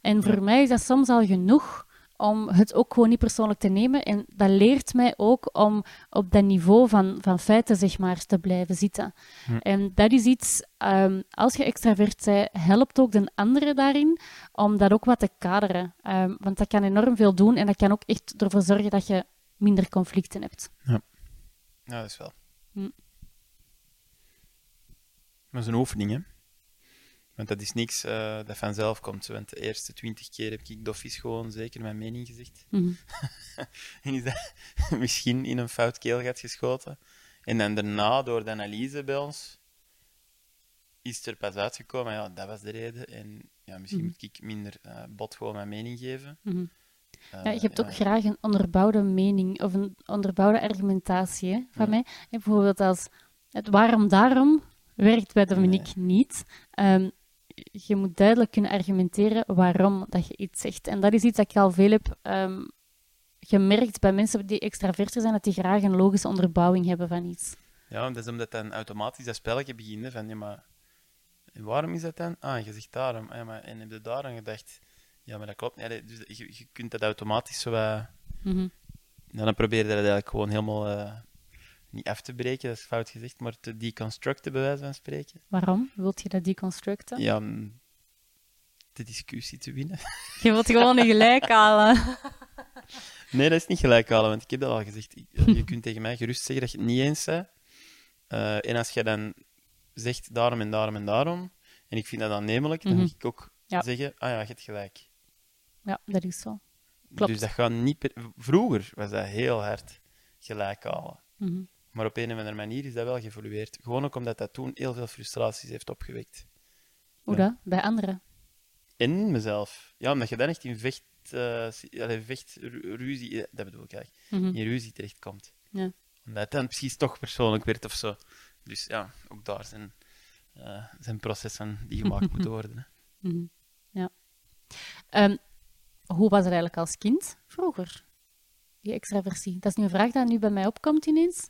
En voor ja. mij is dat soms al genoeg om het ook gewoon niet persoonlijk te nemen. En dat leert mij ook om op dat niveau van, van feiten, zeg maar, te blijven zitten. Hm. En dat is iets, ehm, als je extravert bent, helpt ook de andere daarin om dat ook wat te kaderen. Ehm, want dat kan enorm veel doen en dat kan ook echt ervoor zorgen dat je minder conflicten hebt. Ja, dat is wel. Hm. Maar zo'n oefening, hè. Want dat is niks eh, dat vanzelf komt. Want de eerste twintig keer heb ik doffies gewoon zeker mijn mening gezegd. Mhm. En is dat misschien in een fout keelgat geschoten. En dan daarna, door de analyse bij ons, is het er pas uitgekomen. Ja, dat was de reden. En ja, misschien Mhm. moet ik minder eh, bot gewoon mijn mening geven. Mhm. Eh, Ja, je hebt ook graag een onderbouwde mening of een onderbouwde argumentatie hè, van mij. En bijvoorbeeld als het waarom daarom werkt bij Dominique niet. Ehm, je moet duidelijk kunnen argumenteren waarom dat je iets zegt. En dat is iets dat ik al veel heb ehm, gemerkt bij mensen die extraverter zijn, dat die graag een logische onderbouwing hebben van iets. Ja, dat is omdat dan automatisch dat spelletje begint. hè, Van, ja, maar waarom is dat dan? Ah, je zegt daarom. Ah, Ja, maar, en heb je daar aan gedacht? Ja, maar dat klopt. niet. Dus je, je kunt dat automatisch zo... Ja, dan probeer je dat eigenlijk gewoon helemaal eh, niet af te breken, dat is fout gezegd, maar te deconstructen, bij wijze van spreken. Waarom? Wilt je dat deconstructen? Ja, om de discussie te winnen. Je wilt gewoon een gelijk halen. Nee, dat is niet gelijk halen, want ik heb dat al gezegd. Je kunt tegen mij gerust zeggen dat je het niet eens bent. Eh, en als je dan zegt daarom en daarom en daarom, en ik vind dat aannemelijk, dan Mhm. moet ik ook Ja. zeggen, ah ja, je hebt gelijk. Ja, dat is zo. Klopt. Dus dat gaat niet... per- Vroeger was dat heel hard gelijk halen. Mhm. Maar op een of andere manier is dat wel geëvolueerd. Gewoon ook omdat dat toen heel veel frustraties heeft opgewekt. Hoe Ja. dat? Bij anderen? in mezelf. Ja, omdat je dan echt in vecht, allee, vecht ru- ruzie, eh, dat bedoel ik eigenlijk, Mhm. in ruzie terechtkomt. Ja. Omdat het dan precies toch persoonlijk werd of zo. Dus ja, ook daar zijn, eh, zijn processen die gemaakt moeten worden. Hè. Mhm. Ja. Ehm, hoe was het eigenlijk als kind vroeger? Die extraversie. Dat is nu een vraag die nu bij mij opkomt ineens.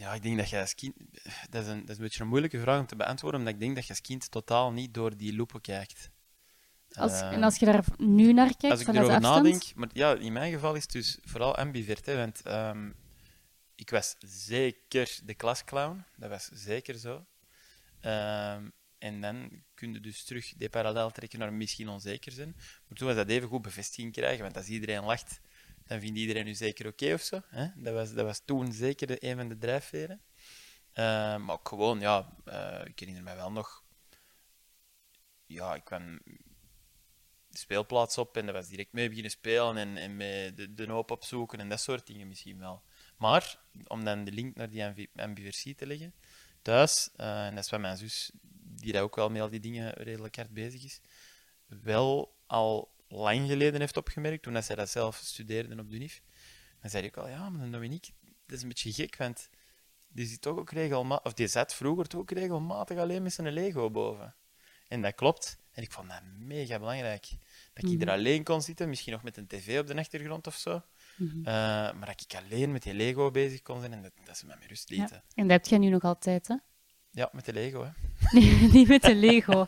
Ja, ik denk dat je als kind... Dat is, een, dat is een beetje een moeilijke vraag om te beantwoorden, omdat ik denk dat je als kind totaal niet door die loepen kijkt. Als, Eh, en als je daar nu naar kijkt, als ik erover afstand. nadenk, maar ja, in mijn geval is het dus vooral ambivert, hè, want ehm, ik was zeker de klasclown, dat was zeker zo. Ehm, en dan kun je dus terug de parallel trekken naar misschien onzeker zijn. Maar toen was dat even goed bevestiging krijgen, want als iedereen lacht, dan vindt iedereen u zeker oké of zo. Hè? Dat, was, dat was toen zeker de, een van de drijfveren. Ehm, maar ook gewoon, ja, eh, ik herinner me wel nog. Ja, ik kwam de speelplaats op en dat was direct mee beginnen spelen en, en de, de hoop opzoeken en dat soort dingen misschien wel. Maar om dan de link naar die ambi- te leggen, thuis, eh, en dat is mijn zus, die daar ook wel met al die dingen redelijk hard bezig is, wel al lang geleden heeft opgemerkt, toen zij dat zelf studeerde op de UNIF. Dan zei ik al, ja, maar Dominique, dat is een beetje gek, want die zit toch ook regelmatig, of die zat vroeger toch ook regelmatig alleen met zijn Lego boven. En dat klopt. En ik vond dat mega belangrijk. Dat ik Mhm. er alleen kon zitten, misschien nog met een tv op de achtergrond of zo. Mhm. Eh, maar dat ik alleen met die Lego bezig kon zijn en dat, dat ze me met rust Ja. lieten. En dat heb jij nu nog altijd, hè? Ja, met de Lego, hè. Nee, niet met de Lego.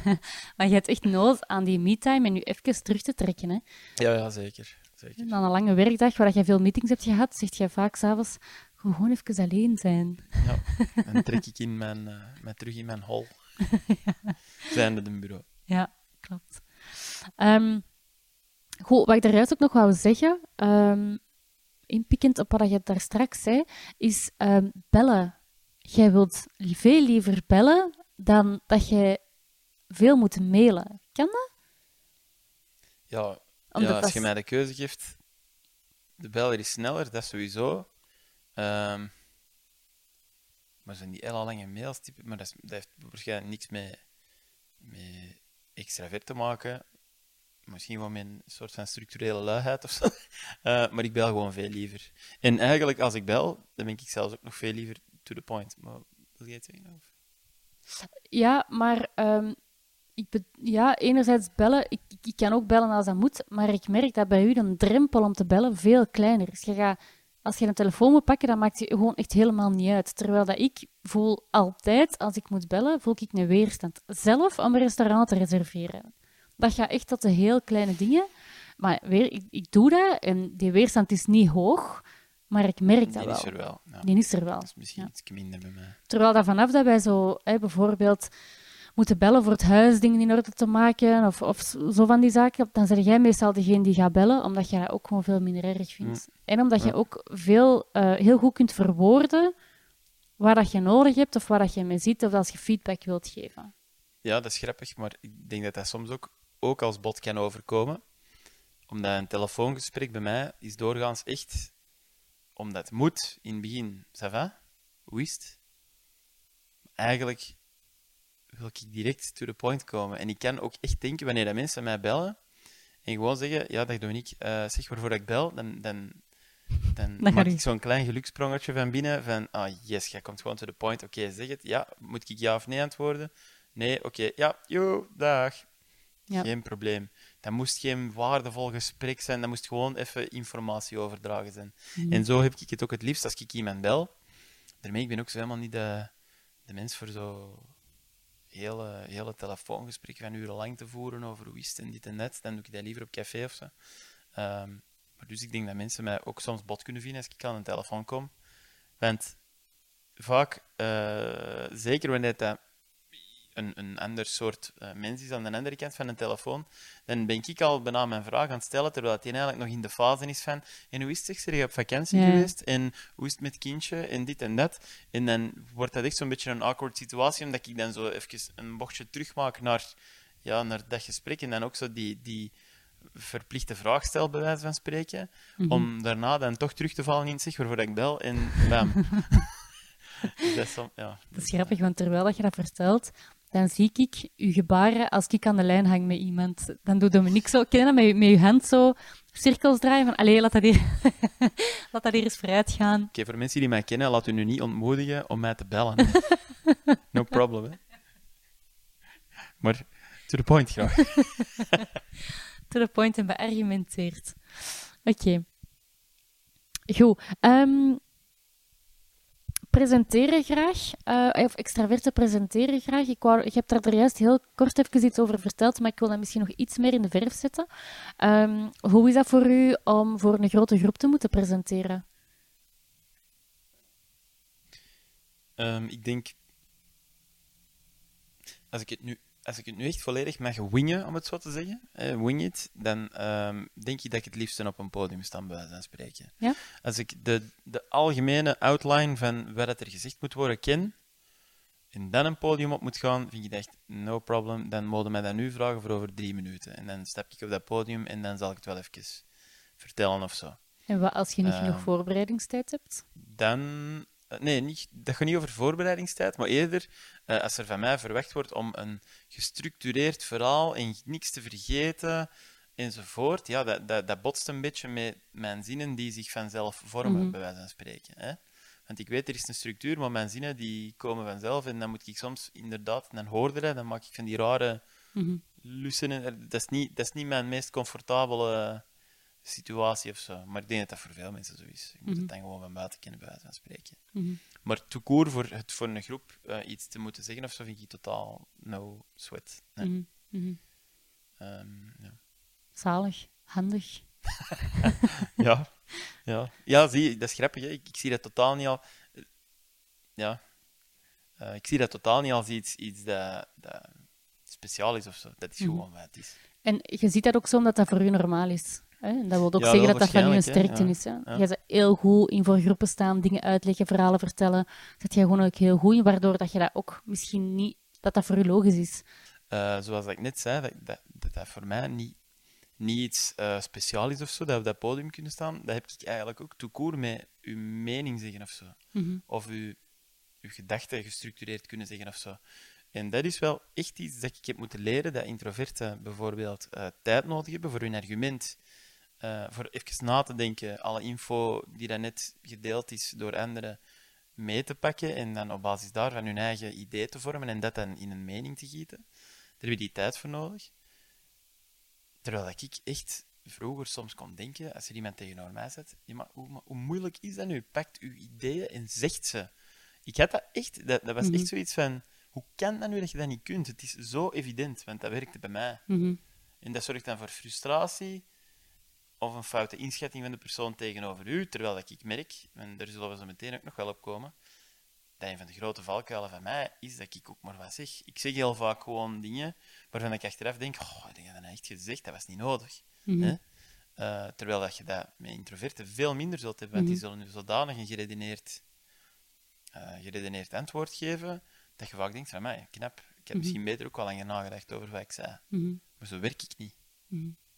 maar je hebt echt nood aan die me-time en nu even terug te trekken. Hè? Ja, ja, zeker. zeker. Na een lange werkdag waar je veel meetings hebt gehad, zeg je vaak s'avonds gewoon even alleen zijn. Ja. En dan trek ik in mijn, mij terug in mijn hol. Zijnde een bureau. Ja, klopt. Ehm, goed, wat ik daaruit ook nog wou zeggen, ehm inpikkend op wat je daar straks zei, is ehm, bellen. Jij wilt veel liever bellen dan dat je veel moet mailen. Kan dat? Ja, Omdat ja, als je mij de keuze geeft, de beller is sneller, dat sowieso. Ehm, maar zijn die hele lange mails typen, maar dat, is- dat heeft waarschijnlijk niks met, met extravert te maken. Misschien wel met een soort van structurele luiheid of zo. Eh, maar ik bel gewoon veel liever. En eigenlijk, als ik bel, dan ben ik zelfs ook nog veel liever to the point. Maar wil jij het zeggen? Of? Ja, maar ehm, ik ja, enerzijds bellen. Ik, ik, kan ook bellen als dat moet, maar ik merk dat bij u de drempel om te bellen veel kleiner is. Je gaat, als je een telefoon moet pakken, dan maakt het gewoon echt helemaal niet uit. Terwijl dat ik voel altijd, als ik moet bellen, voel ik een weerstand. Zelf om een restaurant te reserveren. Dat gaat echt tot de heel kleine dingen. Maar weer, ik, ik doe dat en die weerstand is niet hoog, maar ik merk dat Die wel. is er wel. Ja. Die is er wel. Dat is misschien Ja. iets minder bij mij. Terwijl dat vanaf dat wij zo hè, bijvoorbeeld moeten bellen voor het huis dingen in orde te maken of, of zo van die zaken, dan zeg jij meestal degene die gaat bellen, omdat je dat ook gewoon veel minder erg vindt. En omdat je ook veel, eh, heel goed kunt verwoorden waar dat je nodig hebt of waar dat je mee ziet of als je feedback wilt geven. Ja, dat is grappig, maar ik denk dat dat soms ook, ook als bot kan overkomen. Omdat een telefoongesprek bij mij is doorgaans echt, omdat het moet in het begin, ça va, het? Eigenlijk wil ik direct to the point komen. En ik kan ook echt denken, wanneer dat mensen mij bellen, en gewoon zeggen, ja, dag Dominique, eh zeg waarvoor dat ik bel, dan, dan, dan maak ik zo'n klein gelukssprongetje van binnen, van, ah yes, jij komt gewoon to the point, oké, zeg het, ja, moet ik ja of nee antwoorden? Nee, oké, ja, yo, dag. Ja. Geen probleem. Dat moest geen waardevol gesprek zijn, dat moest gewoon even informatie overdragen zijn. Mhm. En zo heb ik het ook het liefst als ik iemand bel. Daarmee, ik ben ook zo helemaal niet de, de mens voor zo hele, hele telefoongesprekken van urenlang te voeren over hoe is het en dit en dat. Dan doe ik dat liever op café of zo. Ehm, maar dus ik denk dat mensen mij ook soms bot kunnen vinden als ik aan een telefoon kom. Want vaak, eh, zeker wanneer dat een, een ander soort eh, mens is aan de andere kant van een telefoon, dan ben ik al bijna mijn vraag aan het stellen, terwijl hij eigenlijk nog in de fase is van en hoe is het? zeg, je op vakantie Ja. geweest? En hoe is het met kindje? En dit en dat. En dan wordt dat echt zo'n beetje een awkward situatie, omdat ik dan zo even een bochtje terugmaak naar, ja, naar dat gesprek en dan ook zo die, die verplichte vraag stel, bij wijze van spreken, Mhm. om daarna dan toch terug te vallen in zeg waarvoor ik bel en bam. Dat is som- ja. Dat is grappig, want terwijl dat je dat vertelt, dan zie ik je gebaren als ik aan de lijn hang met iemand. Dan doe Dominique zo, ken je dat, met, met je hand zo cirkels draaien van, allee, laat dat hier, laat dat hier eens vooruit gaan. Oké, voor mensen die mij kennen, laat u nu niet ontmoedigen om mij te bellen. no problem, hè. Maar to the point graag. To the point en beargumenteerd. Oké. Goed. ehm, presenteren graag, eh, of extraverten presenteren graag. Ik, wou, ik heb daar er juist heel kort even iets over verteld, maar ik wil dat misschien nog iets meer in de verf zetten. Ehm, hoe is dat voor u om voor een grote groep te moeten presenteren? Ehm, ik denk... Als ik, het nu, als ik het nu echt volledig mag wingen, om het zo te zeggen, eh, wing it, dan ehm, denk ik dat ik het liefst op een podium sta, bij wijze van spreken. Ja? Als ik de, de algemene outline van wat het er gezegd moet worden ken, en dan een podium op moet gaan, vind ik dat echt no problem. Dan mogen mij dat nu vragen voor over drie minuten. En dan stap ik op dat podium en dan zal ik het wel even vertellen of zo. En wat als je niet genoeg Ehm. voorbereidingstijd hebt? Dan... eh, Nee, niet, dat gaat niet over voorbereidingstijd, maar eerder eh, als er van mij verwacht wordt om een gestructureerd verhaal en niks te vergeten enzovoort, ja, dat, dat, dat botst een beetje met mijn zinnen die zich vanzelf vormen, Mhm. bij wijze van spreken. Hè? Want ik weet, er is een structuur, maar mijn zinnen die komen vanzelf en dan moet ik soms inderdaad, dan hoorde dat, dan maak ik van die rare Mhm. lussen. en- Dat is niet, dat is niet mijn meest comfortabele situatie of zo. Maar ik denk dat dat voor veel mensen zo is. Ik moet Mhm. het dan gewoon van buiten kennen, bij wijze van spreken. Mhm. Maar tout court, voor, het, voor een groep eh, iets te moeten zeggen of zo, vind ik totaal no sweat. Nee. Mhm. Mhm. Ehm, ja. Zalig, handig. ja. Ja. ja, zie je, dat is grappig. Hè? Ik, ik zie dat totaal niet al... Ja. Eh, ik zie dat totaal niet als iets, iets dat, dat speciaal is of zo. Dat is Mhm. gewoon wat het is. En je ziet dat ook zo omdat dat voor u normaal is. Hè? En dat wil ook Ja, zeggen dat dat van u een sterkte Ja. is. Hè? Ja. Je bent heel goed in voor groepen staan, dingen uitleggen, verhalen vertellen. Dat je gewoon ook heel goed in, waardoor dat je dat ook misschien niet, dat dat voor u logisch is. Eh, zoals ik net zei, dat dat, dat, dat voor mij niet, niet iets eh speciaal is of zo, dat op dat podium kunnen staan. Dat heb ik eigenlijk ook court met uw mening zeggen of zo. Mhm. Of uw, uw gedachten gestructureerd kunnen zeggen of zo. En dat is wel echt iets dat ik heb moeten leren, dat introverten bijvoorbeeld eh, tijd nodig hebben voor hun argument. Eh, voor even na te denken, alle info die dan net gedeeld is door anderen mee te pakken en dan op basis daarvan hun eigen idee te vormen en dat dan in een mening te gieten. Daar heb je die tijd voor nodig. Terwijl dat ik echt vroeger soms kon denken, als er iemand tegenover mij zit, ja, maar hoe, maar hoe moeilijk is dat nu? Pakt uw ideeën en zegt ze. Ik had dat echt, dat, dat was Mhm. echt zoiets van, hoe kan dat nu dat je dat niet kunt? Het is zo evident, want dat werkte bij mij. Mhm. En dat zorgt dan voor frustratie. Of een foute inschatting van de persoon tegenover u, terwijl dat ik merk, en daar zullen we zo meteen ook nog wel op komen, dat een van de grote valkuilen van mij is dat ik ook maar wat zeg. Ik zeg heel vaak gewoon dingen waarvan ik achteraf denk, oh, heb je dat nou echt gezegd? Dat was niet nodig. Mhm. Eh, terwijl dat je dat met introverten veel minder zult hebben, want die zullen nu zodanig een geredeneerd, eh, geredeneerd antwoord geven, dat je vaak denkt van mij, knap, ik heb misschien beter ook wel langer nagedacht over wat ik zei. Mhm. Maar zo werk ik niet.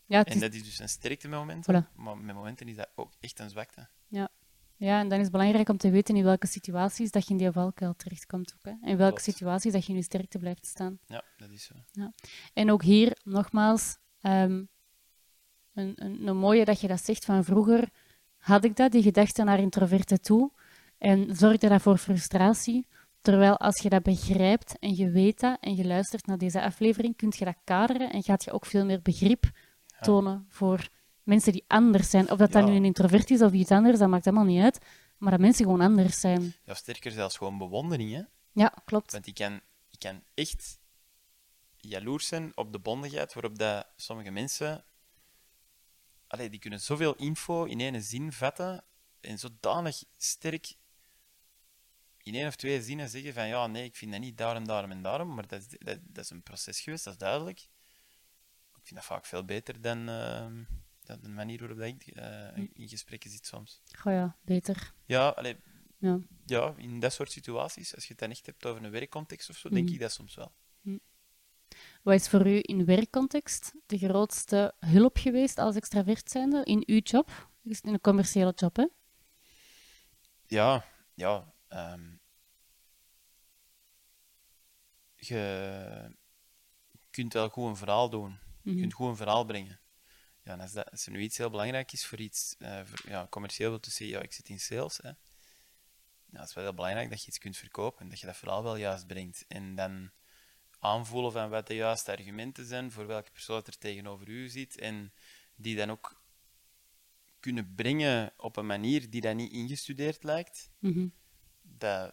Ja, En is, dat is dus een sterkte met momenten, Voilà. maar met momenten is dat ook echt een zwakte. ja. ja, en dan is het belangrijk om te weten in welke situaties dat je in die valkuil terechtkomt. Ook, hè. In welke situaties dat je in je sterkte blijft staan. Ja, dat is zo. En ook hier, nogmaals, ehm, een, een, een mooie dat je dat zegt van vroeger had ik dat, die gedachte naar introverten toe, en zorgde dat voor frustratie. Terwijl als je dat begrijpt en je weet dat en je luistert naar deze aflevering, kun je dat kaderen en gaat je ook veel meer begrip tonen voor mensen die anders zijn. Of dat dat nu een introvert is of iets anders, dat maakt helemaal niet uit. Maar dat mensen gewoon anders zijn. Ja, sterker zelfs gewoon bewondering, hè. Ja, klopt. Want ik kan, ik kan echt jaloers zijn op de bondigheid waarop dat sommige mensen... Allee, die kunnen zoveel info in één zin vatten en zodanig sterk in één of twee zinnen zeggen van ja, nee, ik vind dat niet daarom, daarom en daarom, maar dat dat, dat is een proces geweest, dat is duidelijk. Ik vind dat vaak veel beter dan, ehm, dan de manier waarop ik eh, in gesprekken zit soms. Goh ja, beter. Ja, allee, Ja. ja, in dat soort situaties, als je het dan echt hebt over een werkcontext of zo, denk Mhm. ik dat soms wel. Wat is voor u in werkcontext de grootste hulp geweest als extravert zijnde in uw job? Dus in een commerciële job, hè? Ja, ja. ehm, je kunt wel goed een verhaal doen. Je Mhm. kunt goed een verhaal brengen. Ja, en als, dat, als er nu iets heel belangrijk is voor iets, eh, voor, ja, commercieel wil dus zeggen, ja, ik zit in sales, hè. Ja, het is wel heel belangrijk dat je iets kunt verkopen en dat je dat verhaal wel juist brengt. En dan aanvoelen van wat de juiste argumenten zijn voor welke persoon er tegenover u zit en die dan ook kunnen brengen op een manier die dan niet ingestudeerd lijkt Mhm. dat,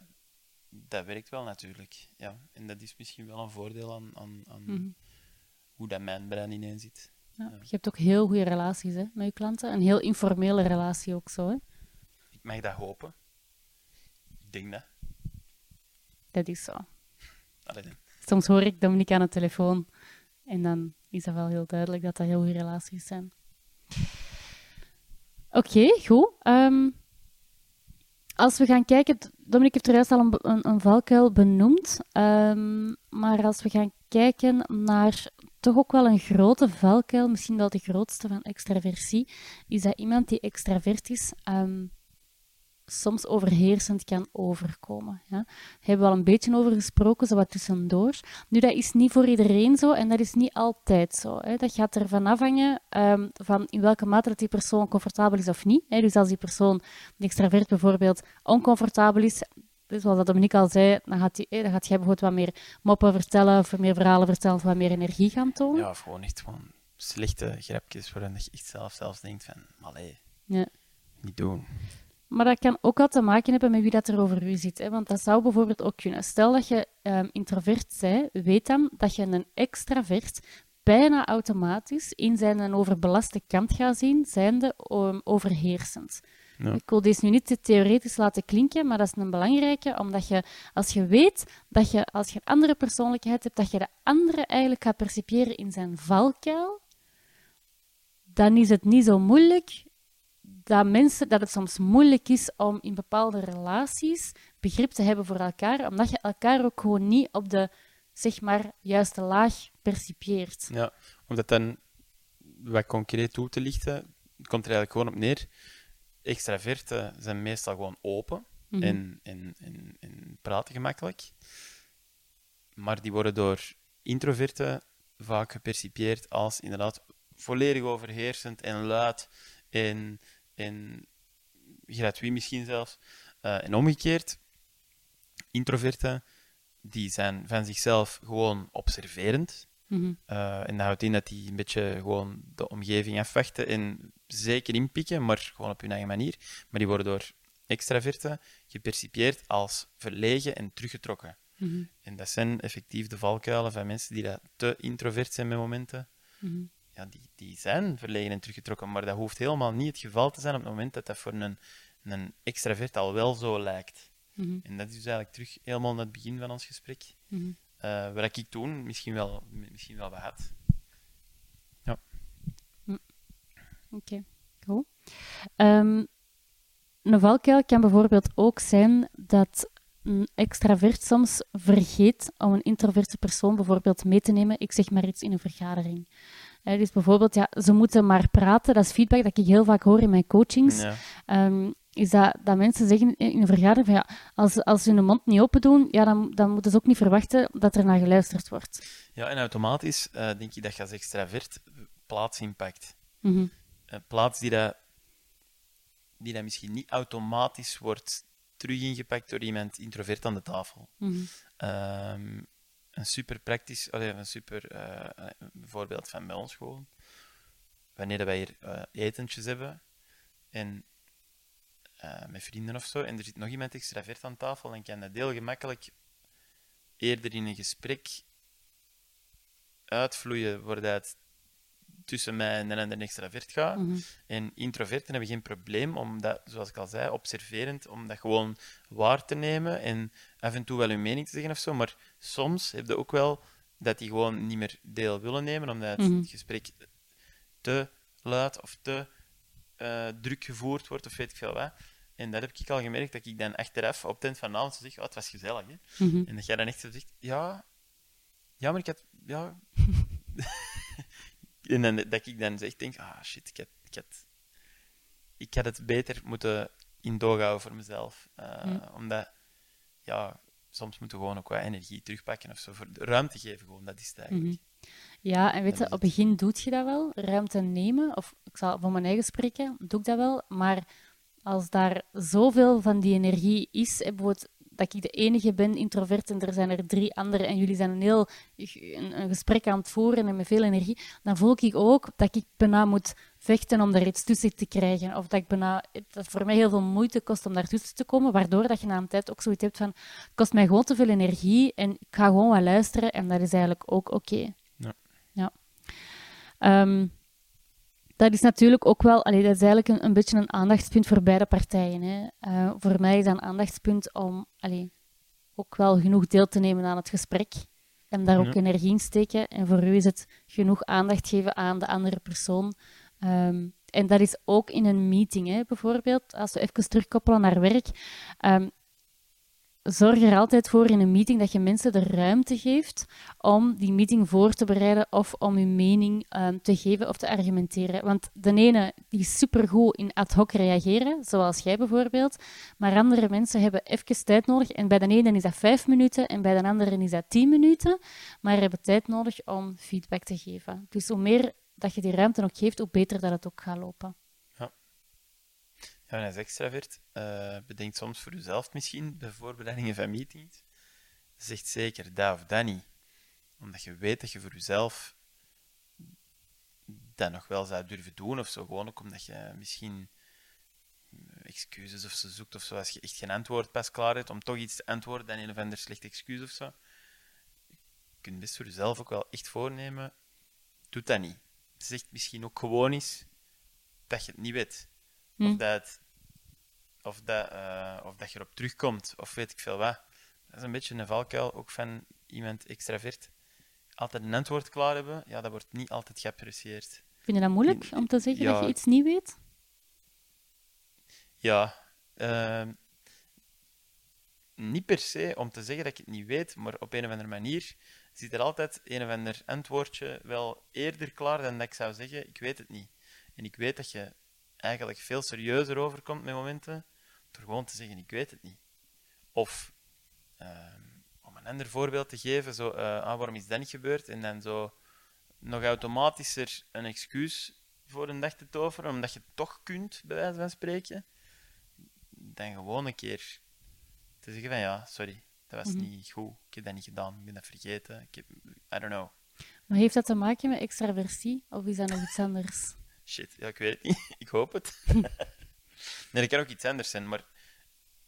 dat werkt wel natuurlijk. Ja. En dat is misschien wel een voordeel aan, aan, aan Mhm. Hoe dat mijn brein ineen zit. Ja. Je hebt ook heel goede relaties hè, met je klanten. Een heel informele relatie ook zo. Hè? Ik mag dat hopen. Ik denk dat. Dat is zo. Allee, dan. Soms hoor ik Dominique aan de telefoon en dan is dat wel heel duidelijk dat dat heel goede relaties zijn. Oké, goed. Ehm, als we gaan kijken, Dominique heeft er juist al een, een, een valkuil benoemd, ehm, maar als we gaan kijken naar toch ook wel een grote valkuil, misschien wel de grootste van extraversie, is dat iemand die extravert is, ehm, soms overheersend kan overkomen. Ja? Daar hebben we al een beetje over gesproken, zo wat tussendoor. Nu, dat is niet voor iedereen zo en dat is niet altijd zo. Hè. Dat gaat ervan afhangen ehm, van in welke mate dat die persoon comfortabel is of niet. Hè. Dus als die persoon, die extravert bijvoorbeeld, oncomfortabel is, dus zoals dat Dominique al zei, dan gaat, die, dan gaat jij bijvoorbeeld wat meer moppen vertellen of meer verhalen vertellen of wat meer energie gaan tonen. Ja, of gewoon echt gewoon slechte grapjes waarin je echt zelf zelfs denkt van, allee, Ja. niet doen. Maar dat kan ook wel te maken hebben met wie dat er over u zit. Hè? Want dat zou bijvoorbeeld ook kunnen. Stel dat je ehm, introvert bent, weet dan dat je een extravert bijna automatisch in zijn een overbelaste kant gaat zien, zijnde um, overheersend. Ja. Ik wil deze nu niet te theoretisch laten klinken, maar dat is een belangrijke, omdat je, als je weet dat je, als je een andere persoonlijkheid hebt, dat je de andere eigenlijk gaat percipiëren in zijn valkuil, dan is het niet zo moeilijk dat mensen, dat het soms moeilijk is om in bepaalde relaties begrip te hebben voor elkaar, omdat je elkaar ook gewoon niet op de, zeg maar, juiste laag percipieert. Ja, om dat dan wat concreet toe te lichten, komt er eigenlijk gewoon op neer. Extraverten zijn meestal gewoon open Mhm. en, en, en, en praten gemakkelijk. Maar die worden door introverten vaak gepercipieerd als inderdaad volledig overheersend en luid en, en gratuit misschien zelfs. Eh, en omgekeerd, introverten die zijn van zichzelf gewoon observerend. Mhm. Eh, en dat houdt in dat die een beetje gewoon de omgeving afwachten en zeker inpikken, maar gewoon op hun eigen manier. Maar die worden door extraverten gepercipieerd als verlegen en teruggetrokken. Mhm. En dat zijn effectief de valkuilen van mensen die dat te introvert zijn met momenten. Mhm. Ja, die, die zijn verlegen en teruggetrokken, maar dat hoeft helemaal niet het geval te zijn op het moment dat dat voor een, een extravert al wel zo lijkt. Mhm. En dat is dus eigenlijk terug helemaal naar het begin van ons gesprek. Mhm. Eh, wat ik toen misschien wel, misschien wel wat had. Oké, goed. Ehm, een valkuil kan bijvoorbeeld ook zijn dat een extravert soms vergeet om een introverte persoon bijvoorbeeld mee te nemen, ik zeg maar iets in een vergadering. Hè, dus bijvoorbeeld, ja, ze moeten maar praten, dat is feedback dat ik heel vaak hoor in mijn coachings. Ja. Ehm, is dat, dat mensen zeggen in een vergadering van ja, als, als ze hun mond niet open doen, ja, dan, dan moeten ze ook niet verwachten dat er naar geluisterd wordt. ja, en automatisch eh, denk je dat je als extravert plaats inpakt. Mhm. Een plaats die dat, die dat misschien niet automatisch wordt terug ingepakt door iemand introvert aan de tafel. Mhm. Ehm, een super praktisch, allee, een super een voorbeeld van bij ons gewoon. Wanneer wij hier eh, etentjes hebben en eh, met vrienden of zo, en er zit nog iemand extravert aan tafel, dan kan dat heel gemakkelijk eerder in een gesprek uitvloeien waar dat tussen mij en een ander extravert gaat. Mhm. En introverten hebben geen probleem om dat, zoals ik al zei, observerend, om dat gewoon waar te nemen en af en toe wel hun mening te zeggen of zo. Maar soms heb je ook wel dat die gewoon niet meer deel willen nemen, omdat Mhm. het gesprek te luid of te eh, druk gevoerd wordt of weet ik veel wat. En dat heb ik al gemerkt, dat ik dan achteraf op het eind van de avond zeg, oh, het was gezellig. Hè? Mhm. En dat jij dan echt zo zegt, ja, ja, maar ik had, ja. en dan, dat ik dan zeg, denk, ah shit, ik had, ik had, ik had het beter moeten in doog houden voor mezelf. Eh, Ja. Omdat, ja, soms moeten we gewoon ook wat energie terugpakken of zo, voor ruimte geven gewoon, dat is het eigenlijk. Ja, en weet je, op het begin doet je dat wel, ruimte nemen, of ik zal voor mijn eigen spreken, doe ik dat wel, maar als daar zoveel van die energie is, bijvoorbeeld dat ik de enige ben, introvert, en er zijn er drie anderen, en jullie zijn een heel een, een gesprek aan het voeren en met veel energie, dan voel ik ook dat ik bijna moet vechten om daar iets tussen te krijgen, of dat ik bijna, dat het voor mij heel veel moeite kost om daartussen te komen, waardoor dat je na een tijd ook zoiets hebt van, het kost mij gewoon te veel energie, en ik ga gewoon wat luisteren, en dat is eigenlijk ook oké. Ja. Ja. Ehm, dat is natuurlijk ook wel, allee, dat is eigenlijk een, een beetje een aandachtspunt voor beide partijen. Hè. Eh, voor mij is dat een aandachtspunt om allee, ook wel genoeg deel te nemen aan het gesprek en daar ook energie in steken. En voor u is het genoeg aandacht geven aan de andere persoon. Ehm, en dat is ook in een meeting, hè, bijvoorbeeld. Als we even terugkoppelen naar werk. Ehm, zorg er altijd voor in een meeting dat je mensen de ruimte geeft om die meeting voor te bereiden of om je mening ehm, te geven of te argumenteren. Want de ene die is supergoed in ad hoc reageren, zoals jij bijvoorbeeld, maar andere mensen hebben even tijd nodig. En bij de ene is dat vijf minuten en bij de andere is dat tien minuten, maar hebben tijd nodig om feedback te geven. Dus hoe meer dat je die ruimte ook geeft, hoe beter dat het ook gaat lopen. Ja, en als extravert, eh bedenk soms voor jezelf misschien, bij voorbereidingen van meetings, zegt zeker dat of dat niet. Omdat je weet dat je voor jezelf dat nog wel zou durven doen, of zo. Gewoon ook omdat je misschien eh, excuses of zo zoekt, of zo. Als je echt geen antwoord pas klaar hebt, om toch iets te antwoorden, dan een of ander slecht excuus of zo. Je kunt best voor jezelf ook wel echt voornemen, doe dat niet. Zeg misschien ook gewoon eens dat je het niet weet. Of, Hm. dat, of, dat, eh, of dat je erop terugkomt, of weet ik veel wat. Dat is een beetje een valkuil, ook van iemand extravert. Altijd een antwoord klaar hebben, ja, dat wordt niet altijd geapprecieerd. Vind je dat moeilijk om te zeggen dat je iets niet weet? Ja, ehm, niet per se om te zeggen dat ik het niet weet, maar op een of andere manier zit er altijd een of ander antwoordje wel eerder klaar dan dat ik zou zeggen, ik weet het niet. En ik weet dat je eigenlijk veel serieuzer overkomt met momenten door gewoon te zeggen, ik weet het niet. Of, ehm, om een ander voorbeeld te geven, zo, ah, waarom is dat niet gebeurd? En dan zo nog automatischer een excuus voor een dag te toveren, omdat je het toch kunt, bij wijze van spreken dan gewoon een keer te zeggen van ja, sorry, dat was Mhm. niet goed, ik heb dat niet gedaan, ik ben dat vergeten, ik heb, I don't know. Maar heeft dat te maken met extraversie of is dat nog iets anders? Shit, ja, ik weet het niet, ik hoop het. nee, dat kan ook iets anders zijn, maar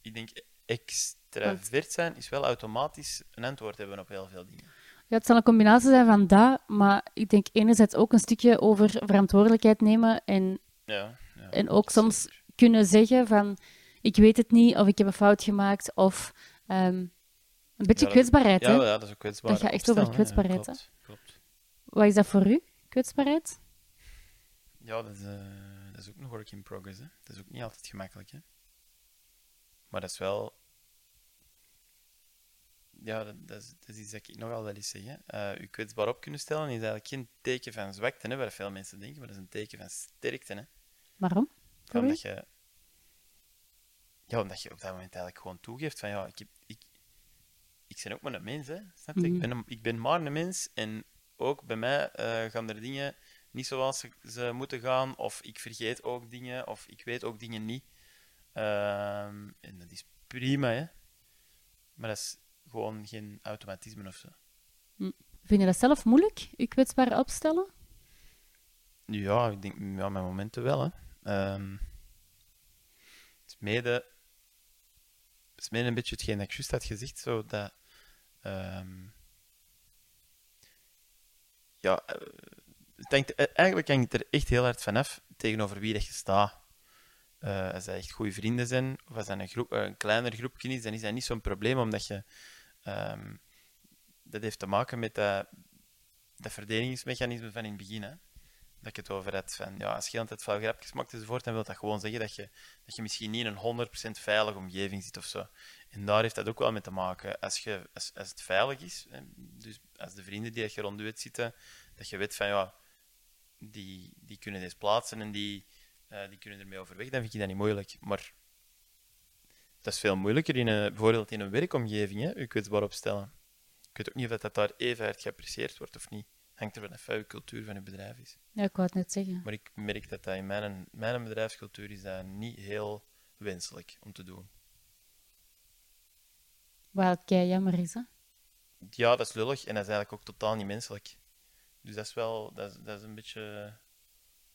ik denk extravert zijn is wel automatisch een antwoord hebben op heel veel dingen. Ja, het zal een combinatie zijn van dat, maar ik denk enerzijds ook een stukje over verantwoordelijkheid nemen en, Ja, ja. en ook soms kunnen zeggen van ik weet het niet, of ik heb een fout gemaakt, of ehm, een beetje Ja, dat- kwetsbaarheid. Ja, hè? ja, dat is ook kwetsbaar. Dat gaat echt over kwetsbaarheid, klopt, klopt. Wat is dat voor u, kwetsbaarheid? Ja, dat is, eh, is ook nog work in progress. Hè. Dat is ook niet altijd gemakkelijk. Hè. Maar dat is wel. Ja, dat, dat, is, dat is iets dat ik nogal wel eens zeg. Hè. Eh, u kwetsbaar op kunnen stellen is eigenlijk geen teken van zwakte, hè, waar veel mensen denken, maar dat is een teken van sterkte. Hè. Waarom? Omdat je, ja, omdat je op dat moment eigenlijk gewoon toegeeft van ja, ik, heb, ik, ik ben ook maar een mens, hè. Snap je? Mhm. ik, ben een, ik ben maar een mens en ook bij mij eh, gaan er dingen niet zoals ze, ze moeten gaan, of ik vergeet ook dingen, of ik weet ook dingen niet. Ehm, en dat is prima, hè. Maar dat is gewoon geen automatisme of zo. Vind je dat zelf moeilijk, je kwetsbaar opstellen? Ja, ik denk, ja, mijn momenten wel, hè. Ehm, het is mede, het is mede een beetje hetgeen dat ik juist had gezegd, zo dat... ehm, ja, eh, hangt- eh, eigenlijk hangt het er echt heel hard vanaf tegenover wie dat je staat. Eh, als dat echt goede vrienden zijn, of als dat een, groep, een kleiner groepje is, dan is dat niet zo'n probleem, omdat je... ehm, dat heeft te maken met dat, dat verdedigingsmechanisme van in het begin, hè dat ik het over had van, ja, als je altijd veel grapjes maakt enzovoort, dan wil dat gewoon zeggen dat je, dat je misschien niet in een 100% veilige omgeving zit of zo. En daar heeft dat ook wel mee te maken. Als, je, als, als het veilig is, dus als de vrienden die je rond je hebt zitten, dat je weet van, ja, die, die kunnen deze plaatsen en die, eh, die kunnen ermee overweg, dan vind je dat niet moeilijk. Maar dat is veel moeilijker in een, bijvoorbeeld in een werkomgeving, hè, je kwetsbaar opstellen. Ik weet ook niet of dat daar even hard geapprecieerd wordt of niet. Hangt er vanaf wat je cultuur van je bedrijf is. Ja, ik wou het net zeggen. Maar ik merk dat dat in mijn, mijn bedrijfscultuur is dat niet heel wenselijk om te doen. Kei jammer is, hè? Ja, dat is lullig en dat is eigenlijk ook totaal niet menselijk. Dus dat is wel, dat is, dat is een beetje,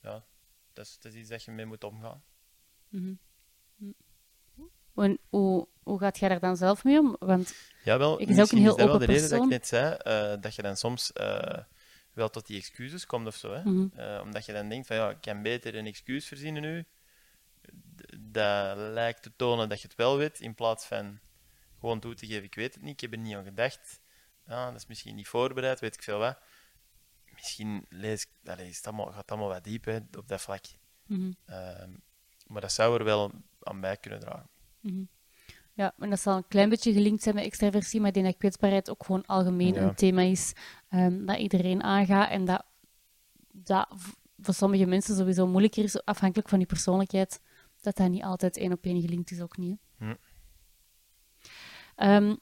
ja, dat is, dat is iets dat je mee moet omgaan. Mhm. En hoe, hoe gaat jij daar dan zelf mee om? Want Ja, wel, Ik is ook een heel is dat wel de reden dat ik net zei, eh, dat je dan soms eh, wel tot die excuses komt of zo. Hè? Mhm. Eh, omdat je dan denkt van, ja, ik kan beter een excuus verzinnen nu. Dat lijkt te tonen dat je het wel weet, in plaats van gewoon toe te geven, ik weet het niet, ik heb er niet aan gedacht. Ja, dat is misschien niet voorbereid, weet ik veel wat. Misschien lees ik, is het allemaal, gaat het allemaal wat diep hè, op dat vlak. Mhm. Ehm, maar dat zou er wel aan bij kunnen dragen. Ja, en dat zal een klein beetje gelinkt zijn met extraversie, maar ik denk dat kwetsbaarheid ook gewoon algemeen Ja. een thema is ehm, dat iedereen aangaat en dat, dat voor sommige mensen sowieso moeilijker is, afhankelijk van die persoonlijkheid, dat dat niet altijd één op één gelinkt is, ook niet. Hm. Ehm,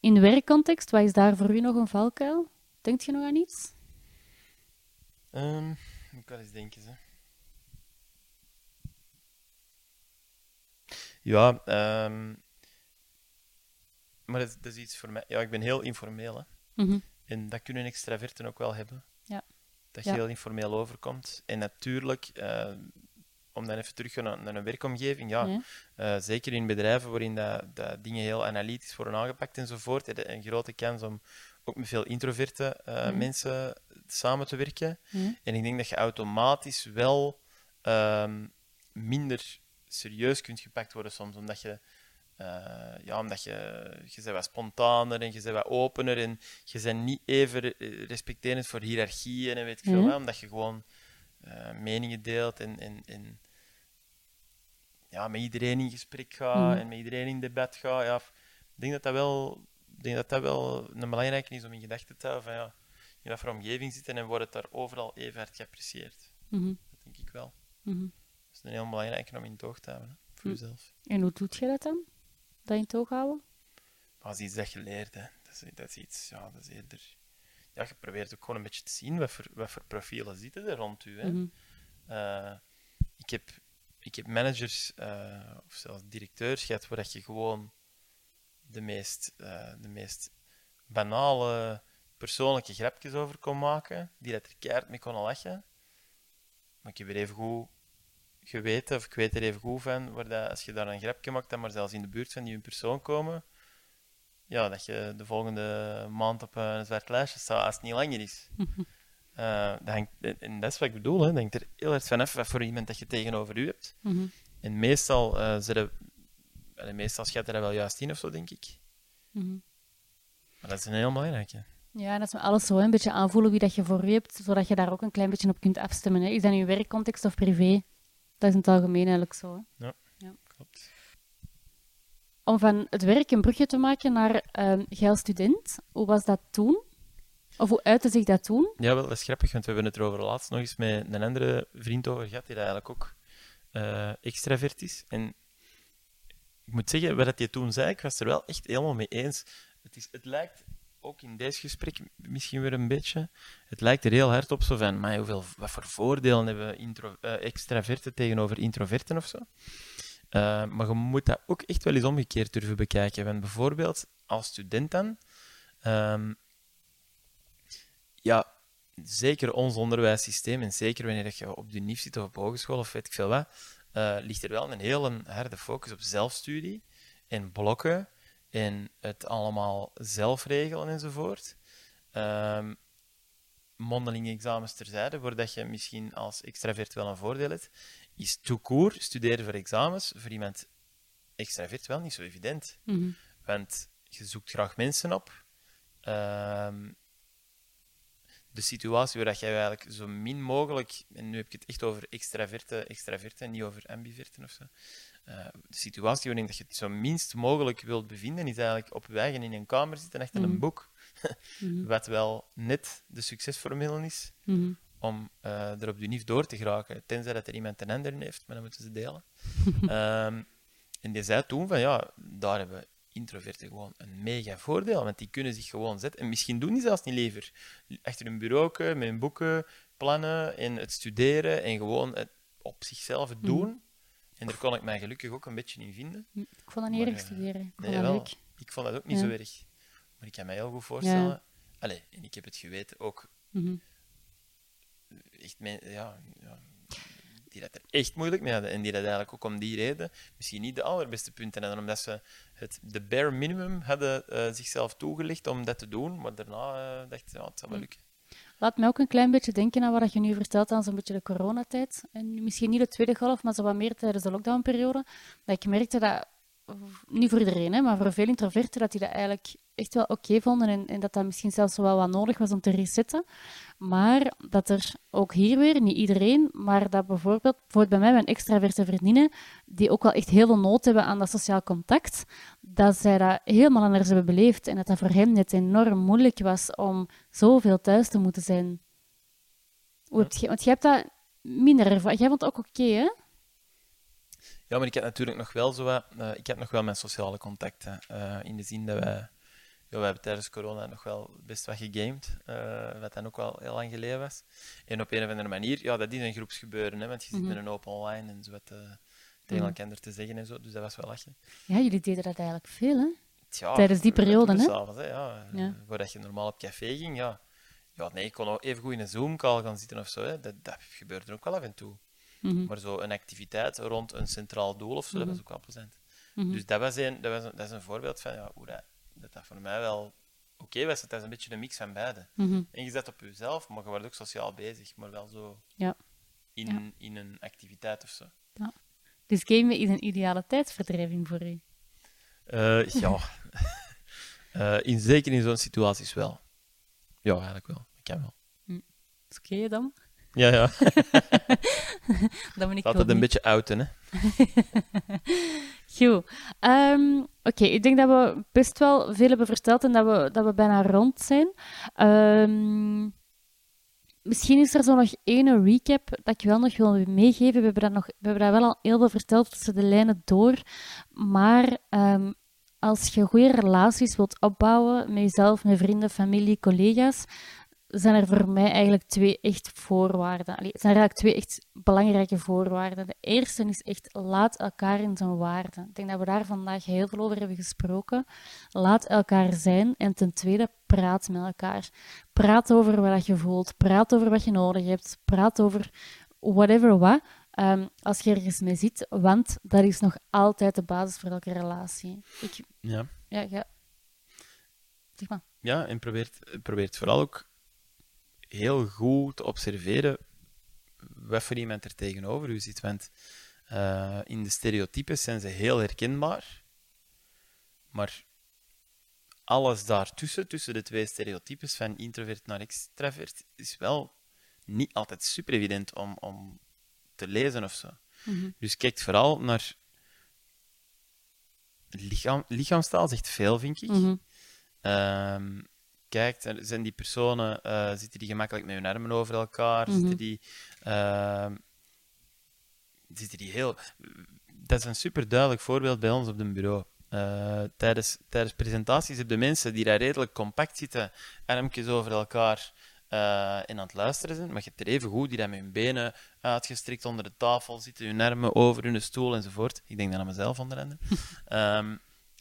in de werkcontext, wat is daar voor u nog een valkuil? Denkt je nog aan iets? Ehm, ik kan eens denken, hè. Ja, ehm, maar dat, is- dat is iets voor mij. Ja, ik ben heel informeel, hè. Mhm. En dat kunnen extraverten ook wel hebben. Ja. Dat je Ja. heel informeel overkomt. En natuurlijk, eh, om dan even terug te gaan naar, een werkomgeving, ja, Ja. eh, zeker in bedrijven waarin dat, dat dingen heel analytisch worden aangepakt enzovoort, heb je een grote kans om ook met veel introverte eh, Mhm. mensen samen te werken. Ja. En ik denk dat je automatisch wel ehm, minder serieus kunt gepakt worden soms, omdat je, eh, ja, omdat je, je bent wat spontaner en je bent wat opener en je bent niet even re- respecterend voor hiërarchieën en weet ik veel Mhm. omdat je gewoon eh, meningen deelt en, en, en ja, met iedereen in gesprek gaat Mhm. en met iedereen in debat gaat. Ja, ik denk dat dat wel, ik denk dat dat wel een belangrijke is om in gedachten te houden van ja, in wat voor omgeving zitten en wordt het daar overal even hard geapprecieerd. Mhm. Dat denk ik wel. Mhm. Dat is een heel belangrijke om in toog te houden, hè, voor Hm. jezelf. En hoe doet je dat dan? Dat in toog houden? Maar dat is iets dat je leert, hè. Dat is, dat is iets, ja, dat is eerder... Ja, je probeert ook gewoon een beetje te zien wat voor, wat voor profielen zitten er rond u, hè. Mhm. Eh, ik, heb, ik heb managers eh, of zelfs directeurs gehad waar dat je gewoon de meest, eh, de meest banale persoonlijke grapjes over kon maken, die dat er keihard mee konden lachen. Maar ik heb er even goed geweten, of ik weet er even goed van, waar dat, als je daar een grapje maakt, dan maar zelfs in de buurt van die persoon komen, ja, dat je de volgende maand op een zwart lijstje staat als het niet langer is. Eh, dat hangt, en dat is wat ik bedoel, hè. dat hangt er heel erg vanaf wat voor iemand dat je tegenover u hebt. Mhm. En meestal, uh, meestal schat je dat wel juist in of zo, denk ik. Mhm. Maar dat is een heel belangrijke. Ja, en dat is alles zo, een beetje aanvoelen wie dat je voor je hebt, zodat je daar ook een klein beetje op kunt afstemmen. Hè. Is dat in je werkcontext of privé? Dat is in het algemeen eigenlijk zo. Ja, Ja. klopt. Om van het werk een brugje te maken naar ehm jij student, hoe was dat toen? Of hoe uitte zich dat toen? Ja, wel, dat is grappig, want we hebben het er over laatst nog eens met een andere vriend over gehad, die dat eigenlijk ook eh, extravert is. En ik moet zeggen, wat hij toen zei, ik was er wel echt helemaal mee eens. Het, is, het lijkt, ook in deze gesprek misschien weer een beetje, het lijkt er heel hard op zo van, maar hoeveel, wat voor voordelen hebben intro, eh, extraverten tegenover introverten of zo. Eh, maar je moet dat ook echt wel eens omgekeerd durven bekijken. Want bijvoorbeeld als student dan, ehm, ja, zeker ons onderwijssysteem, en zeker wanneer je op de NIF zit of op hogeschool of weet ik veel wat, eh, ligt er wel een hele harde focus op zelfstudie en blokken en het allemaal zelf regelen enzovoort. Ehm mondelinge examens terzijde, voordat je misschien als extravert wel een voordeel hebt, is court studeren voor examens voor iemand extravert wel niet zo evident. Mhm. Want je zoekt graag mensen op. Ehm, de situatie waar dat jij eigenlijk zo min mogelijk, en nu heb ik het echt over extraverte, extraverten, niet over ambiverten of zo. Eh, de situatie waarin dat je het zo minst mogelijk wilt bevinden, is eigenlijk op je eigen in een kamer zitten achter Mhm. een boek. Mhm. Wat wel net de succesformule is Mhm. om eh, er op de door te geraken. Tenzij dat er iemand een ander heeft, maar dan moeten ze delen. Ehm, en die zei toen van ja, daar hebben introverten gewoon een mega voordeel, want die kunnen zich gewoon zetten. En misschien doen die zelfs niet liever. Achter een bureau, met boeken, plannen en het studeren en gewoon het op zichzelf het doen. En daar kon ik mij gelukkig ook een beetje in vinden. Ik vond dat niet Maar, erg eh, studeren. Ik vond Nee, dat leuk. Ik vond dat ook niet Ja. zo erg. Maar ik kan mij heel goed voorstellen. Allee, en ik heb het geweten ook Mhm. echt men- ja, ja, die dat er echt moeilijk mee hadden. En die dat eigenlijk ook om die reden misschien niet de allerbeste punten hadden. Omdat ze het de bare minimum hadden eh, zichzelf toegelicht om dat te doen. Maar daarna uh, dacht ze, ja, het zal wel Hm. lukken. Laat mij ook een klein beetje denken aan wat je nu vertelt aan zo'n beetje de coronatijd. En misschien niet de tweede golf, maar zo wat meer tijdens de lockdownperiode. Dat ik merkte dat, niet voor iedereen, hè, maar voor veel introverten, dat die dat eigenlijk echt wel oké vonden. En, en dat dat misschien zelfs wel wat nodig was om te resetten. Maar dat er ook hier weer, niet iedereen, maar dat bijvoorbeeld, bijvoorbeeld bij mij, mijn extraverte vriendinnen, die ook wel echt heel veel nood hebben aan dat sociaal contact, dat zij dat helemaal anders hebben beleefd. En dat dat voor hen net enorm moeilijk was om zoveel thuis te moeten zijn. Hoe heb je, want jij hebt dat minder ervaren. Jij vond het ook oké, hè? Ja, maar ik had natuurlijk nog wel zo eh, ik had nog wel mijn sociale contacten. eh, in de zin dat wij, ja, wij hebben tijdens corona nog wel best wat gegamed. eh, wat dan ook wel heel lang geleden was. En op een of andere manier, ja, dat is een groepsgebeuren, hè, want je zit Mhm. met een open online en zo wat eh, tegen Mhm. elkaar te zeggen en zo. Dus dat was wel lachen. Ja, jullie deden dat eigenlijk veel, hè? Tja, Tijdens die we- we periode, hè? het s'avonds, hè? Ja, Ja. Voordat je normaal op café ging, ja. Ja, nee, ik kon ook even goed in een Zoom-call gaan zitten of zo. Hè. Dat, dat gebeurde ook wel af en toe. Mhm. Maar zo een activiteit rond een centraal doel of zo, dat Mhm. was ook wel plezant. Mhm. Dus dat, was een, dat, was een, dat is een voorbeeld van ja, hoe dat, dat, dat voor mij wel oké was. Het is een beetje een mix van beide. Mhm. En je zet op jezelf, maar je wordt ook sociaal bezig, maar wel zo Ja. in, Ja. in een activiteit of zo. Dus gamen is een ideale tijdsverdrijving voor u. Eh, ja, Eh, in, zeker in zo'n situaties wel. Ja, eigenlijk wel. Ik kan wel. Is oké dan? Ja, ja. Dan ben ik het een niet. beetje outen, hè. Goed. Ehm, Oké, ik denk dat we best wel veel hebben verteld en dat we, dat we bijna rond zijn. Ehm, misschien is er zo nog één recap dat ik wel nog wil meegeven. We hebben dat, nog, we hebben dat wel al heel veel verteld tussen de lijnen door. Maar ehm, als je goede relaties wilt opbouwen met jezelf, met vrienden, familie, collega's, zijn er voor mij eigenlijk twee echt voorwaarden. Allee, zijn er eigenlijk twee echt belangrijke voorwaarden. De eerste is echt laat elkaar in zijn waarde. Ik denk dat we daar vandaag heel veel over hebben gesproken. Laat elkaar zijn. En ten tweede, praat met elkaar. Praat over wat je voelt. Praat over wat je nodig hebt. Praat over whatever wat. ehm, als je ergens mee zit, want dat is nog altijd de basis voor elke relatie. Ik, Ja. ja, ja, Zeg maar. Ja, en probeert, probeert vooral ook heel goed te observeren wat voor iemand er tegenover u zit. Want uh, in de stereotypes zijn ze heel herkenbaar, maar alles daartussen, tussen de twee stereotypes van introvert naar extravert, is wel niet altijd super evident om, om te lezen of zo. Mhm. Dus kijk vooral naar lichaam, lichaamstaal, zegt veel, vind ik. Ehm, kijkt, zijn die personen, eh, zitten die gemakkelijk met hun armen over elkaar, Mhm. zitten die, ehm, zitten die heel... Dat is een super duidelijk voorbeeld bij ons op het bureau. Eh, tijdens, tijdens presentaties heb je mensen die daar redelijk compact zitten, armpjes over elkaar eh, en aan het luisteren zijn, maar je hebt er even goed die daar met hun benen uitgestrekt onder de tafel zitten, hun armen over hun stoel enzovoort. Ik denk dan aan mezelf onder andere. Ehm,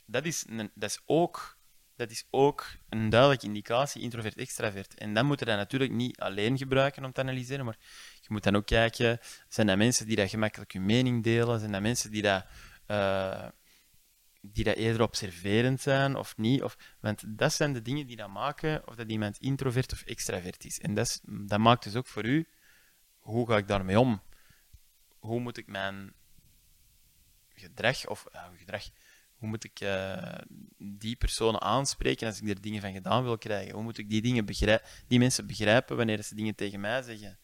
dat, is een, dat, is ook, dat is ook een duidelijke indicatie introvert-extravert. En dan moet je dat natuurlijk niet alleen gebruiken om te analyseren, maar je moet dan ook kijken, zijn dat mensen die dat gemakkelijk hun mening delen? Zijn dat mensen die dat, eh, eerder observerend zijn of niet? Of, want dat zijn de dingen die dat maken of dat iemand introvert of extravert is. En dat, dat maakt dus ook voor u, hoe ga ik daarmee om? Hoe moet ik mijn gedrag, of ja, gedrag, hoe moet ik eh, die personen aanspreken als ik er dingen van gedaan wil krijgen? Hoe moet ik die, dingen begrijpen, die mensen begrijpen wanneer ze dingen tegen mij zeggen?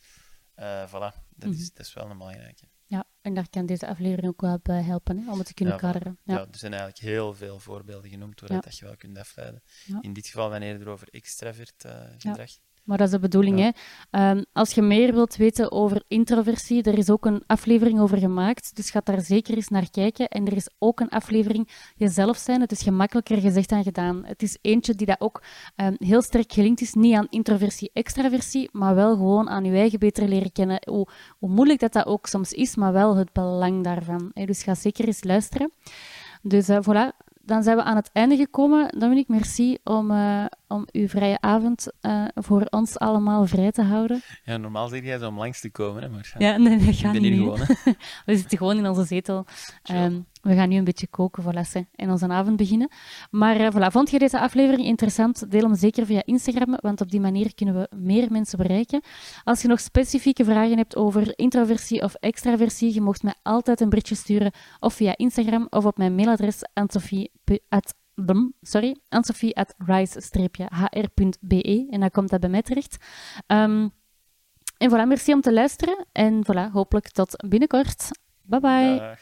Eh voilà, dat, Mhm. is, dat is wel een belangrijke. Ja, en daar kan deze aflevering ook wel bij helpen, hè, om het te kunnen Ja, kaderen. Ja. Ja. er zijn eigenlijk heel veel voorbeelden genoemd Ja. dat je wel kunt afleiden. In dit geval wanneer het over extravert eh, gedrag. Maar dat is de bedoeling, hè. Ehm, als je meer wilt weten over introversie, er is ook een aflevering over gemaakt, dus ga daar zeker eens naar kijken. En er is ook een aflevering jezelf zijn. Het is gemakkelijker gezegd dan gedaan. Het is eentje die dat ook ehm, heel sterk gelinkt is, niet aan introversie, extraversie, maar wel gewoon aan je eigen beter leren kennen. Hoe, hoe moeilijk dat dat ook soms is, maar wel het belang daarvan. hè. Dus ga zeker eens luisteren. Dus eh, voilà, dan zijn we aan het einde gekomen. Dominique, merci om, eh, om uw vrije avond eh, voor ons allemaal vrij te houden. Ja, normaal zeg jij zo om langs te komen, hè, maar Ja, nee, dat gaat niet. gewoon. We zitten gewoon in onze zetel. Ehm, we gaan nu een beetje koken voor lessen en onze avond beginnen. Maar voilà, vond je deze aflevering interessant? Deel hem zeker via Instagram, want op die manier kunnen we meer mensen bereiken. Als je nog specifieke vragen hebt over introversie of extraversie, je mocht mij altijd een berichtje sturen of via Instagram of op mijn mailadres ansofie at blum, sorry, ansofie at rise-hr.be en dan komt dat bij mij terecht. Ehm, en voilà, merci om te luisteren en voilà, hopelijk tot binnenkort. Bye bye.